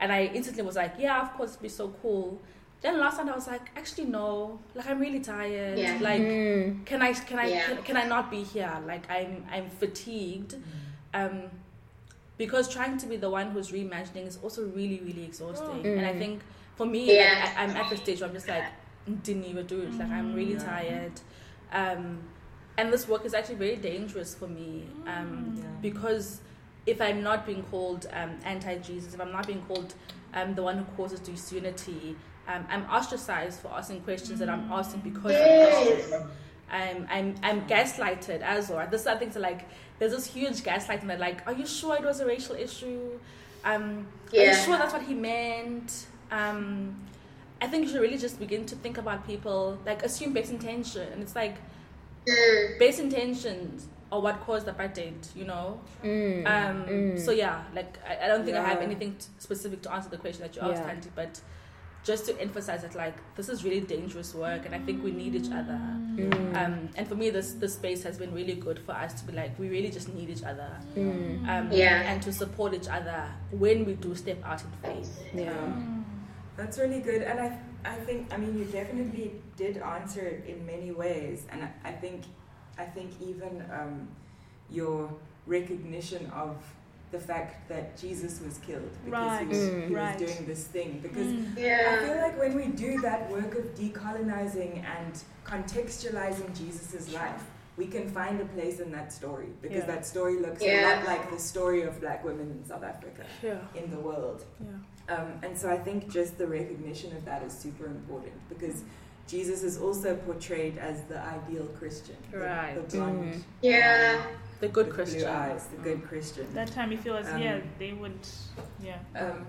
and I instantly was like, "Yeah, of course, it'd be so cool." Then last night I was like, "Actually, no. Like, I'm really tired. Yeah. Like, Mm. can I can I Yeah. can, can I not be here? Like, I'm I'm fatigued." Um, because trying to be the one who's reimagining is also really, really exhausting. And I Mm. think for me, Yeah. like, I, I'm at the stage where I'm just like, didn't even do it. Like, I'm really Yeah. tired. Um, and this work is actually very dangerous for me um, Yeah. because if I'm not being called um, anti Jesus, if I'm not being called um, the one who causes disunity, um, I'm ostracized for asking questions that I'm asking because I'm Christian. I'm, I'm, I'm gaslighted as well. This other things are like, there's this huge gaslighting that like, are you sure it was a racial issue? Um, Are you sure that's what he meant? Um, I think you should really just begin to think about people, like assume base intention. And it's like, Mm. base intentions are what caused the apartheid, you know? Mm. Um, Mm. So yeah, like I, I don't think I have anything t- specific to answer the question that you asked, Yeah. Thandi, but just to emphasize that like this is really dangerous work, and I think we need each other. Mm. Um, and for me, this this space has been really good for us to be like we really just need each other, Mm. um, Yeah. and to support each other when we do step out in faith. Yeah. That's really good, and I, I think, I mean, you definitely did answer it in many ways, and I, I think I think even um, your recognition of the fact that Jesus was killed because Right, he, was, Mm. he was doing this thing. Because Mm. I feel like when we do that work of decolonizing and contextualizing Jesus' life, we can find a place in that story because Yeah. that story looks a lot like the story of black women in South Africa Yeah. in the world. Yeah. Um, and so I think just the recognition of that is super important because Jesus is also portrayed as the ideal Christian. the- Right. The, blonde, Mm. Yeah. The good with Christian. Blue eyes, the good Christian. That time you feel as Um, yeah they would yeah. Um,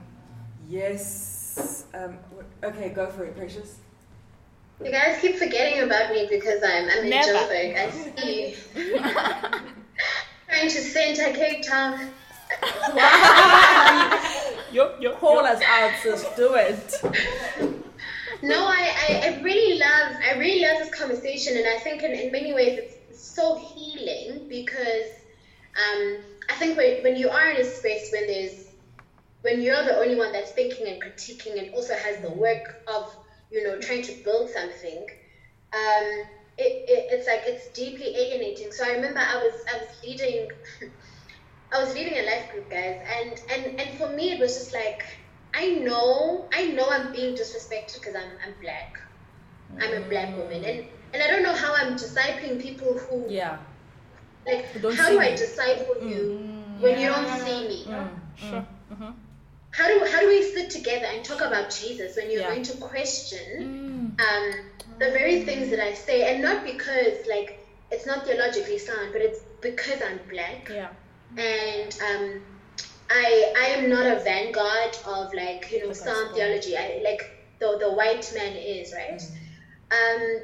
yes. Um, okay, go for it, Precious. You guys keep forgetting about me because I'm I'm in Never. Joburg. I see. Trying to center Cape Town. Yo, yo, Call yo. us out, sis. Do it. No, I, I, I really love I really love this conversation and I think in, in many ways it's so healing because um, I think when, when you are in a space when there's when you're the only one that's thinking and critiquing and also has the work of you know trying to build something um, it, it, it's like it's deeply alienating so I remember I was I was leading I was leading a life group guys and and and for me it was just like I know, I know I'm being disrespected because I'm, I'm black. I'm a black woman, and and I don't know how I'm discipling people who Yeah. like. Who don't how see do I me. disciple you when you don't see me? Mm. Sure. How do how do we sit together and talk about Jesus when you're Yeah. going to question Mm. um, the very things that I say, and not because like it's not theologically sound, but it's because I'm black Yeah. And um, I I am not a vanguard of like you know sound gospel. theology. I like the the white man is right. Um,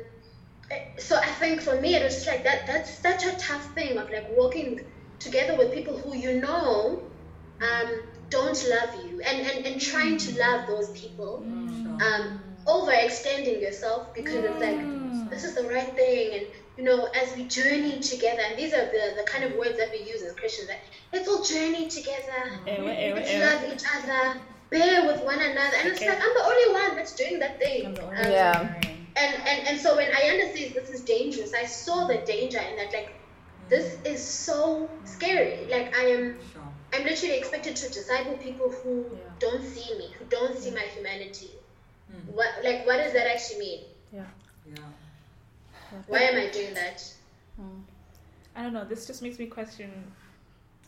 so I think for me it was like that. That's such a tough thing of like walking together with people who you know um, don't love you and, and and trying to love those people. Um, overextending yourself because it's like this is the right thing and you know as we journey together and these are the, the kind of words that we use as christians that let's all journey together let's love each other bear with one another and it's Okay. like i'm the only one that's doing that thing I'm the only Um, Yeah. and, and and so when Ayanda says this is dangerous i saw the danger in that like this is so scary like i am i'm literally expected to disciple people who Yeah. don't see me who don't see my humanity Mm. what like what does that actually mean Yeah. Why am i doing that hmm. I don't know. This just makes me question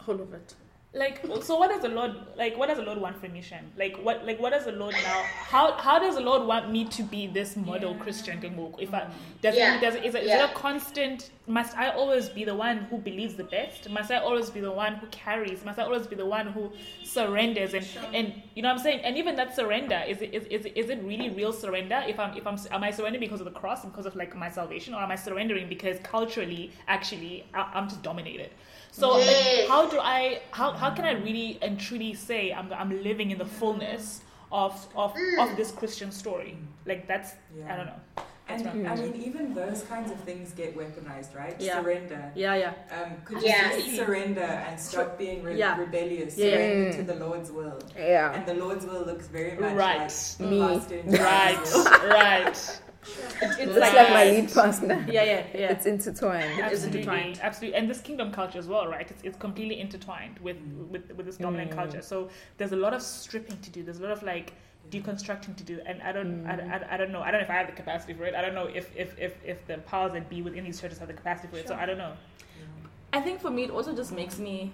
All of it. Like so what does the lord like what does the lord want from me Shan? like what like what does the lord now how how does the lord want me to be this model christian ke ngoku? if i mm-hmm. does Yeah. it does it is, it, is Yeah. it a constant must i always be the one who believes the best? Must i always be the one who carries? Must i always be the one who surrenders? And and you know what i'm saying? And even that surrender is it is, is, is it really real surrender? If i'm if i'm am i surrendering because of the cross because of like my salvation? Or am i surrendering because culturally actually I, i'm just dominated so like, how do I how, how can I really and truly say I'm I'm living in the fullness of of, of this Christian story? Like that's I don't know. That's And right. I mean, even those kinds of things get weaponized, right? Yeah. Surrender. Yeah, yeah. Um, could Yeah. you just surrender and stop being re- Yeah. rebellious? Yeah. Surrender Mm. to the Lord's will. Yeah. And the Lord's will looks very much Right. like Me. pastor Right, right. It's It's like my lead pastor. Yeah, yeah, yeah. It's intertwined. It is Absolutely, intertwined. absolutely, and this kingdom culture as well, right? It's, it's completely intertwined with, with with this dominant Mm. culture. So there's a lot of stripping to do. There's a lot of like deconstructing to do, and I don't, I, I, I don't know. I don't know if I have the capacity for it. I don't know if if if, if the powers that be within these churches have the capacity for it. So I don't know. I think for me, it also just makes me,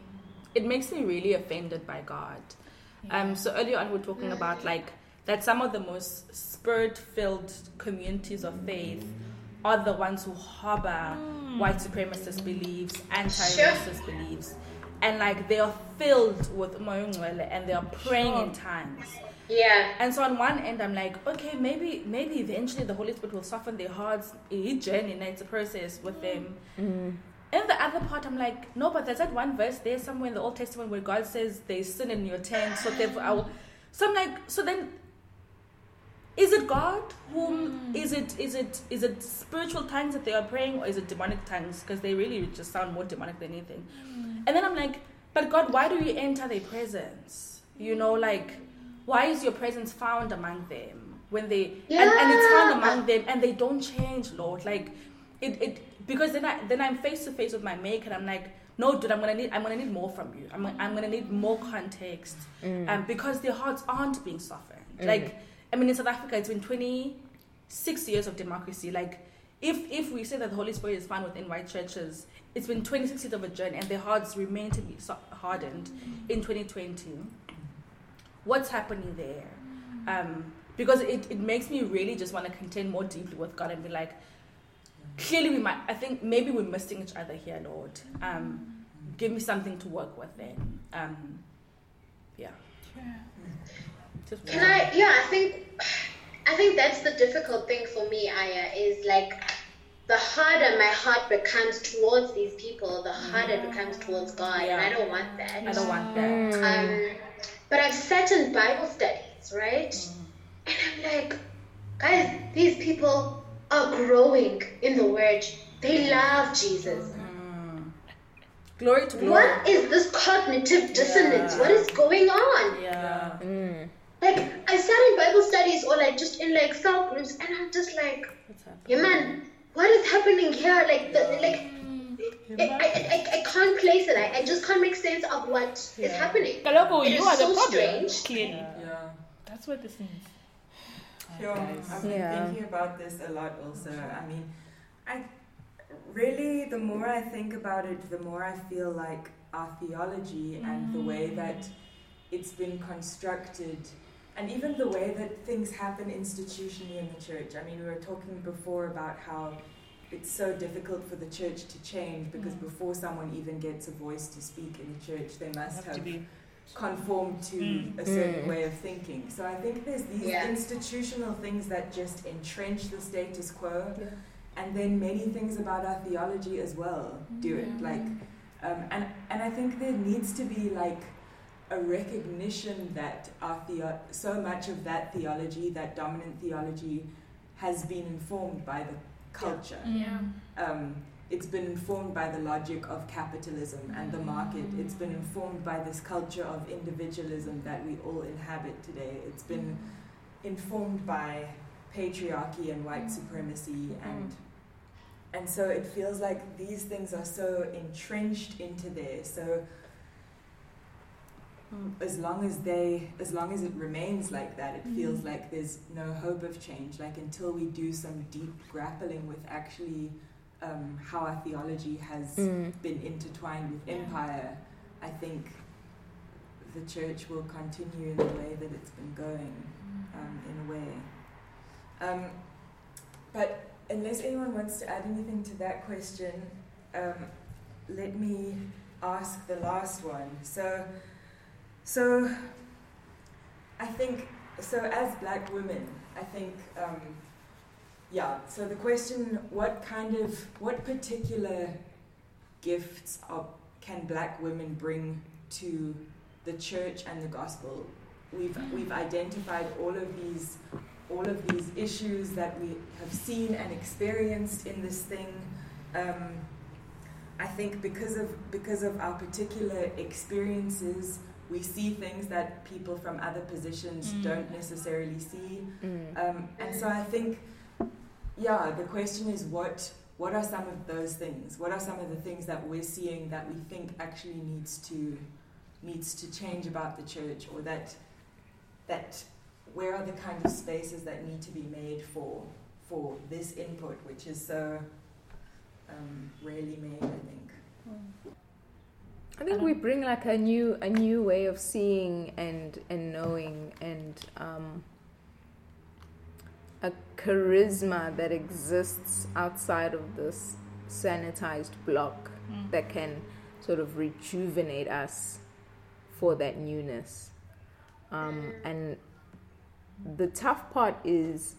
it makes me really offended by God. Um, so earlier on, we were talking about like that some of the most spirit-filled communities of faith are the ones who harbor hmm. white supremacist beliefs, anti-racist beliefs, and like they are filled with Moyungwele and they are praying in tongues. yeah And so on one end, I'm like, okay, maybe maybe eventually the Holy Spirit will soften their hearts. A journey, and it's a process with them. Mm-hmm. In the other part, I'm like, no, but there's that one verse there somewhere in the Old Testament where God says there's sin in your tent, so therefore I will. So I'm like, so then, is it God whom is it is it is it spiritual tongues that they are praying, or is it demonic tongues? Because they really just sound more demonic than anything. And then I'm like, but God, why do you enter their presence? You know, like, why is your presence found among them when they and, and it's found among them and they don't change, Lord? Like, it, it because then I then I'm face to face with my make and I'm like, no, dude, I'm gonna need I'm gonna need more from you. I'm I'm gonna need more context, Mm. um, because their hearts aren't being softened. Like, I mean, in South Africa, it's been 26 years of democracy. Like, if if we say that the Holy Spirit is found within white churches, it's been 26 years of a journey, and their hearts remain to be hardened in 2020. What's happening there? Um, because it, it makes me really just want to contend more deeply with God and be like, clearly we might. I think maybe we're missing each other here, Lord. Um, give me something to work with then. Um, yeah. Just Can I? Yeah, I think, I think that's the difficult thing for me, Aya, is like, the harder my heart becomes towards these people, the harder it becomes towards God, and I don't want that. I don't want that. Mm. Um, but I've sat in Bible studies, right? And I'm like, guys, these people are growing in the Word. They love Jesus. Glory to glory. What is this cognitive dissonance? Yeah. What is going on? Yeah. Mm. Like, I sat in Bible studies or like just in like cell groups, and I'm just like, What's happening? yeah, man, what is happening here? Like, the, mm. like, I, I, I, I can't place it. I, I just can't make sense of what is Yeah. happening. Kaloko, It you is are the problem. strange. Clearly. Yeah. That's what this means. Sure. I've been Yeah. thinking about this a lot also. I mean, I really, the more I think about it, the more I feel like our theology and the way mm. that it's been constructed, and even the way that things happen institutionally in the church. I mean, we were talking before about how it's so difficult for the church to change because Mm. before someone even gets a voice to speak in the church, they must Have have to be. conform to Mm. a certain Mm. way of thinking. So I think there's these Yeah. institutional things that just entrench the status quo, and then many things about our theology as well do it. Like, um, and and I think there needs to be like a recognition that our theo- so much of that theology, that dominant theology, has been informed by the culture Yeah. um, it's been informed by the logic of capitalism and the market. It's been informed by this culture of individualism that we all inhabit today. It's been informed by patriarchy and white supremacy and and so it feels like these things are so entrenched into there. So as long as they as long as it remains like that it feels like there's no hope of change. Like until we do some deep grappling with actually um, how our theology has Mm. been intertwined with empire i think the church will continue in the way that it's been going um, in a way. Um, but unless anyone wants to add anything to that question um, let me ask the last one. So so I think so as black women, I think um, yeah. So the question: What kind of what particular gifts are, can black women bring to the church and the gospel? We've we've identified all of these all of these issues that we have seen and experienced in this thing. Um, I think because of because of our particular experiences, we see things that people from other positions Mm. don't necessarily see. Mm. Um, and so I think, yeah, the question is what what are some of those things? What are some of the things that we're seeing that we think actually needs to needs to change about the church, or that that where are the kind of spaces that need to be made for for this input, which is so um, rarely made, I think. I think we bring like a new a new way of seeing and and knowing and um, a charisma that exists outside of this sanitized block Mm. that can sort of rejuvenate us for that newness. Um, and the tough part is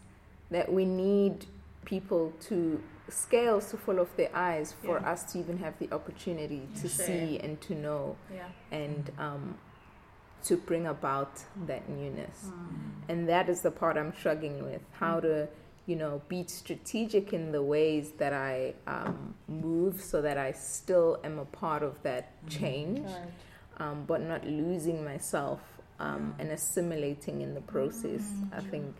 that we need people to scales to fall off their eyes for Yeah. us to even have the opportunity to Sure. see and to know Yeah. and um, to bring about that newness. Mm. And that is the part I'm struggling with how to, you know, be strategic in the ways that I um, move so that I still am a part of that change, um, but not losing myself um, and assimilating in the process. I think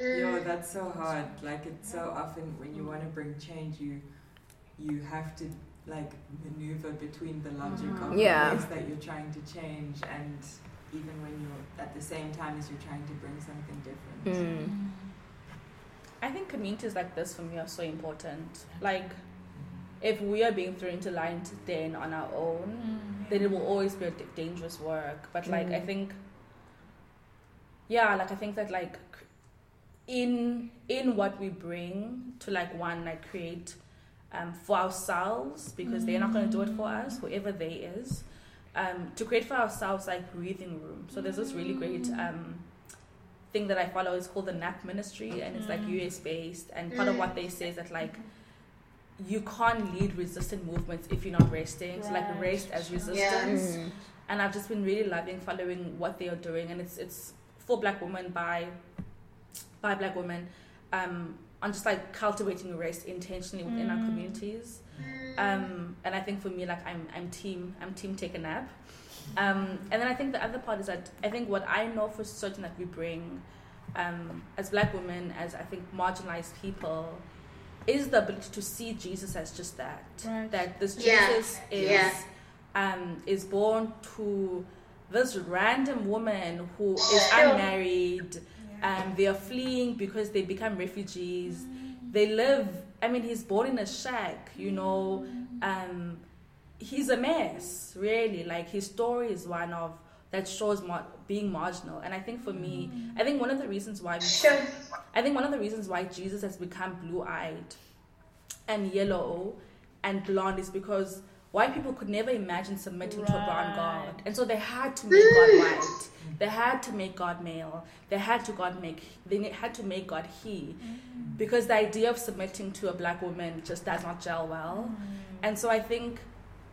Mm. Yo, that's so hard. Like it's so often when you want to bring change, you you have to like maneuver between the logic of Yeah. the ways that you're trying to change, and even when you're at the same time as you're trying to bring something different. Mm. I think communities like this for me are so important. Like, if we are being thrown into lion's den on our own, then it will always be a d- dangerous work. But like, I Mm. think, yeah, like I think that like, c- in in what we bring to like one like create um, for ourselves because they're not going to do it for us, whoever they is. Um, to create for ourselves like breathing room. So there's this really great um, thing that I follow. It's called the NAP Ministry, and it's like US based. And part of what they say is that like you can't lead resistant movements if you're not resting. So like Right. rest as resistance. Mm. And I've just been really loving following what they are doing, and it's it's for Black women by by Black women, um, on just like cultivating race intentionally within our Mm. communities. Um, and I think for me, like I'm I'm team I'm team take a nap. Um, and then I think the other part is that I think what I know for certain that we bring um, as Black women, as I think marginalized people, is the ability to see Jesus as just that. Right. That this Yeah. Jesus is Yeah. um, is born to this random woman who is unmarried. Um, they are fleeing because they become refugees. They live. I mean, he's born in a shack. You know, um, he's a mess. Really, like his story is one of that shows mar- being marginal. And I think for me, I think one of the reasons why we. I think one of the reasons why Jesus has become blue eyed and yellow and blonde is because white people could never imagine submitting to a brown God. And so they had to make God white. They had to make God male. They had to God make they had to make God he. Mm. Because the idea of submitting to a black woman just does not gel well. Mm. And so I think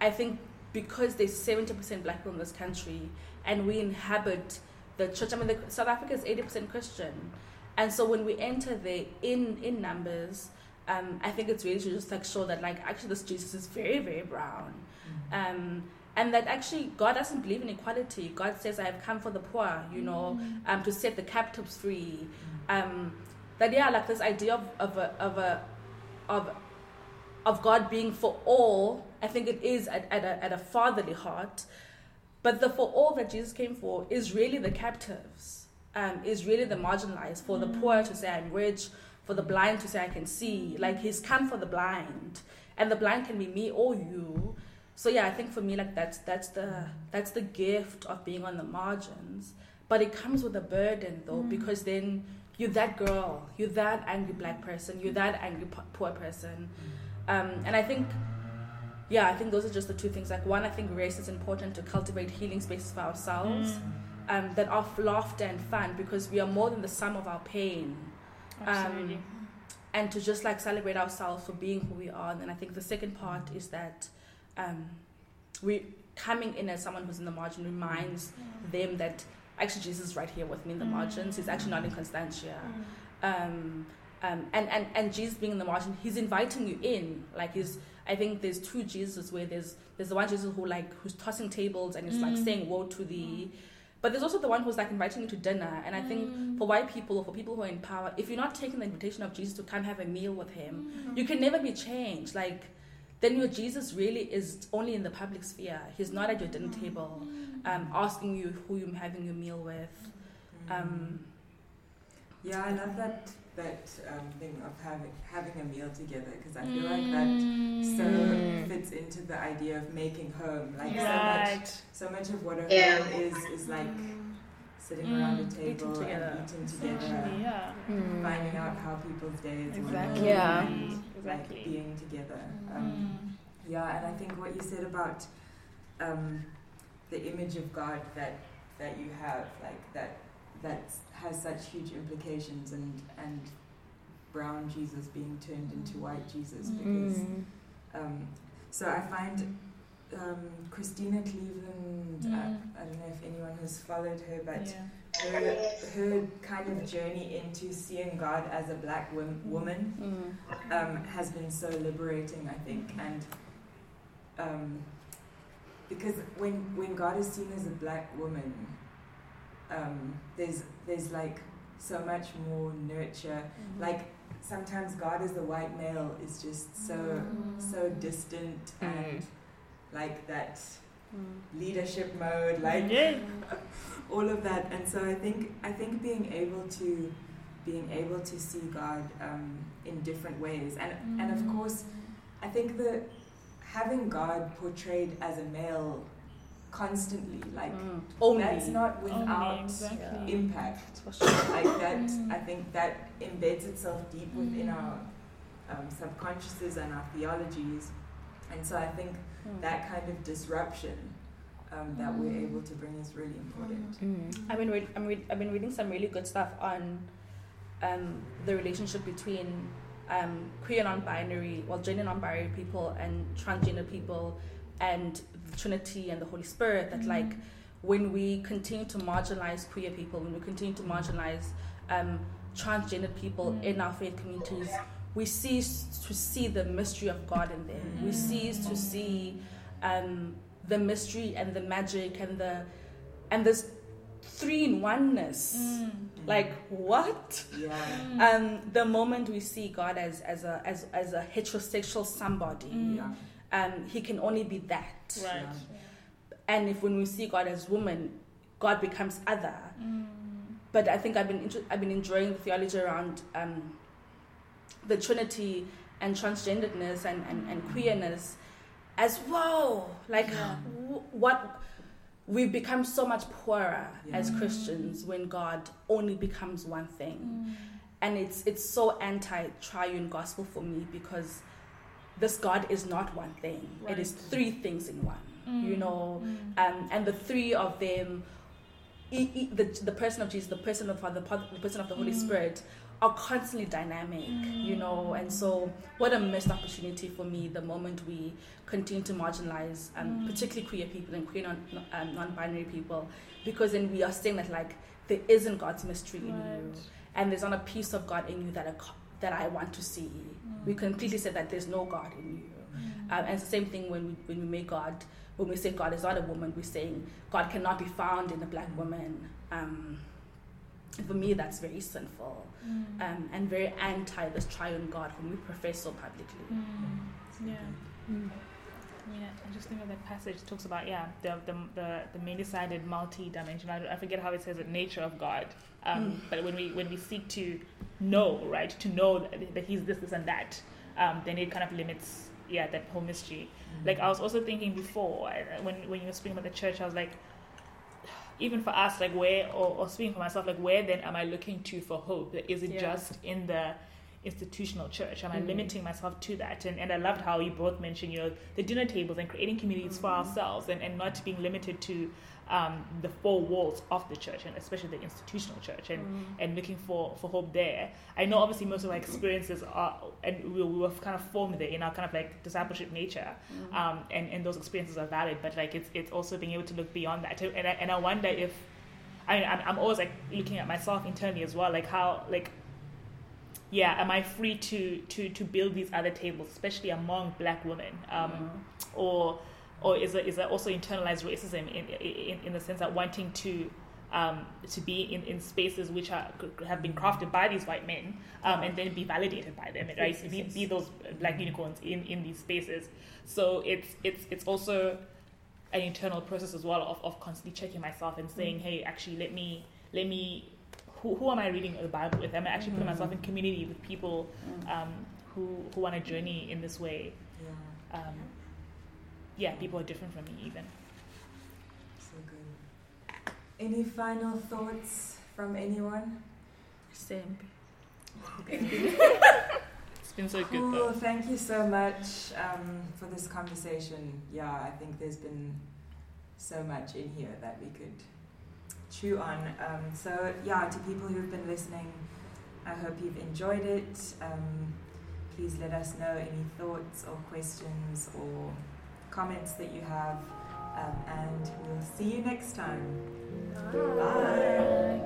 I think because there's seventy percent black people in this country and we inhabit the church I mean the, South Africa is eighty percent Christian. And so when we enter there in in numbers, um, I think it's really to just like show that like actually this Jesus is very very brown, um, and that actually God doesn't believe in equality. God says, "I have come for the poor," you know, um, to set the captives free. Um, that yeah, like this idea of of a of a of of God being for all. I think it is at, at a at a fatherly heart, but the for all that Jesus came for is really the captives. Um, is really the marginalized, for the poor to say I'm rich, for the blind to say I can see. Like he's come for the blind, and the blind can be me or you. So yeah, I think for me like that's that's the that's the gift of being on the margins. But it comes with a burden though, because then you're that girl, you're that angry black person, you're that angry po- poor person, um, and I think. Yeah, I think those are just the two things. Like one, I think race is important to cultivate healing spaces for ourselves um, that are laughter and fun because we are more than the sum of our pain Absolutely. and to just like celebrate ourselves for being who we are. And then I think the second part is that um, we coming in as someone who's in the margin reminds them that actually Jesus is right here with me in the margins. He's actually not in Constantia. Um, um, and, and, and Jesus being in the margin, he's inviting you in. Like he's, I think there's two Jesus where there's there's the one Jesus who like who's tossing tables and is like saying woe to thee. But there's also the one who's like inviting you to dinner. And I think for white people or for people who are in power, if you're not taking the invitation of Jesus to come have a meal with him, you can never be changed. Like then your Jesus really is only in the public sphere. He's not at your dinner table, um, asking you who you're having your meal with. Um, Yeah, I love that that um, thing of having having a meal together because I feel like that so Mm. fits into the idea of making home. Like so much, so much of what a Yeah. home is is like sitting around a Mm. table together. and eating together, Actually, yeah. Mm. finding out how people's days were, Exactly. Yeah. and, like Exactly. being together. Um, yeah, and I think what you said about um, the image of God that that you have, like that that has such huge implications, and and brown Jesus being turned into white Jesus because. Mm. Um, so I find um, Christena Cleveland. Mm. I, I don't know if anyone has followed her, but Yeah. her her kind of journey into seeing God as a black wom- woman mm, um, has been so liberating, I think, and um, because when when God is seen as a black woman, um, there's there's like so much more nurture. Mm-hmm. Like sometimes God as the white male is just so Mm. so distant and Mm. like that leadership mode, like yeah. all of that. And so I think I think being able to being able to see God um, in different ways, and and of course, I think that having God portrayed as a male constantly, like Mm. Only. that's not Only, without exactly. impact. For sure. Like that, Mm. I think that embeds itself deep within Mm. our um, subconsciouses and our theologies, and so I think Mm. that kind of disruption um, that we're Mm. able to bring is really important. Mm. I've been read, I'm read, I've been reading some really good stuff on um, the relationship between um, queer non-binary, well, gender non-binary people and transgender people, and the Trinity and the Holy Spirit. That like when we continue to marginalize queer people, when we continue to marginalize um, transgender people Mm. in our faith communities, we cease to see the mystery of God in them. We Mm. cease to see um, the mystery and the magic and the and this three in oneness. Mm. Like what? Yeah. Um, the moment we see God as as a as as a heterosexual somebody, Mm. Yeah. Um, he can only be that. Right. And if when we see God as woman, God becomes other. Mm. But I think I've been inter- I've been enjoying the theology around um, the Trinity and transgenderedness and, and, and queerness as well. Like Yeah. w- what we've become so much poorer as Christians when God only becomes one thing. Mm. And it's it's so anti triune gospel for me because this God is not one thing. It is three things in one. You Mm. know, Mm. um, and the three of them, e- e- the, the person of Jesus, the person of Father, the person of the Holy Mm. Spirit, are constantly dynamic, you know. And so, what a missed opportunity for me the moment we continue to marginalize, um, Mm. particularly queer people and queer non, um, non-binary people, because then we are saying that like there isn't God's mystery in you, and there's not a piece of God in you that co- that I want to see. We completely said that there's no God in you. Mm. Um, and it's the same thing when we, when we make God, when we say God is not a woman, we're saying God cannot be found in a black woman. Um, for me, that's very sinful Mm. um, and very anti this triune God whom we profess so publicly. Mm. Yeah. Yeah, I just think of that passage talks about yeah the the the, the many-sided, multi-dimensional. I forget how it says it, nature of God. Um, But when we when we seek to know, right, to know that, that He's this, this, and that, um, then it kind of limits yeah that whole mystery. Like I was also thinking before I- when when you were speaking about the church, I was like, even for us, like where or, or speaking for myself, like where then am I looking to for hope? Is it Yeah. just in the institutional church? Am I Mm. limiting myself to that? And and I loved how you both mentioned, you know, the dinner tables and creating communities for Mm. ourselves and, and not being limited to um, the four walls of the church and especially the institutional church and, Mm. and looking for, for hope there. I know obviously most of our experiences are and we, we were kind of formed there in our kind of like discipleship nature Mm. um, and, and those experiences are valid, but like it's it's also being able to look beyond that. And I, and I wonder if I mean, I'm, I'm always like looking at myself internally as well, like how like yeah, am I free to to to build these other tables, especially among Black women, um, or or is it is there also internalized racism in in, in the sense that wanting to um, to be in, in spaces which are have been crafted by these white men um, and then be validated by them, right? Yes, Be, yes. be those black unicorns in, in these spaces. So it's it's it's also an internal process as well of, of constantly checking myself and saying, hey, actually, let me let me who, who am I reading the Bible with? Am I actually putting myself in community with people um, who who want to journey in this way? Yeah, Um, yeah, people are different from me even. so good. Any final thoughts from anyone? Same. It's been so good Cool. though. Thank you so much um, for this conversation. Yeah, I think there's been so much in here that we could chew on. Um, so, yeah, to people who've been listening, I hope you've enjoyed it. Um, please let us know any thoughts or questions or comments that you have. Um, and we'll see you next time. Bye.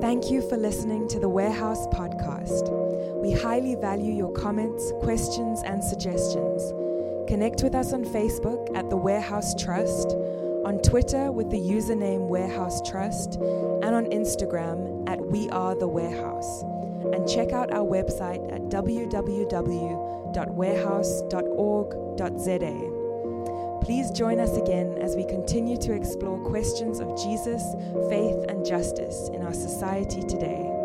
Thank you for listening to the Warehouse Podcast. We highly value your comments, questions, and suggestions. Connect with us on Facebook at The Warehouse Trust, on Twitter with the username Warehouse Trust, and on Instagram at We Are the Warehouse. And check out our website at www.warehouse.org.za. Please join us again as we continue to explore questions of Jesus, faith, and justice in our society today.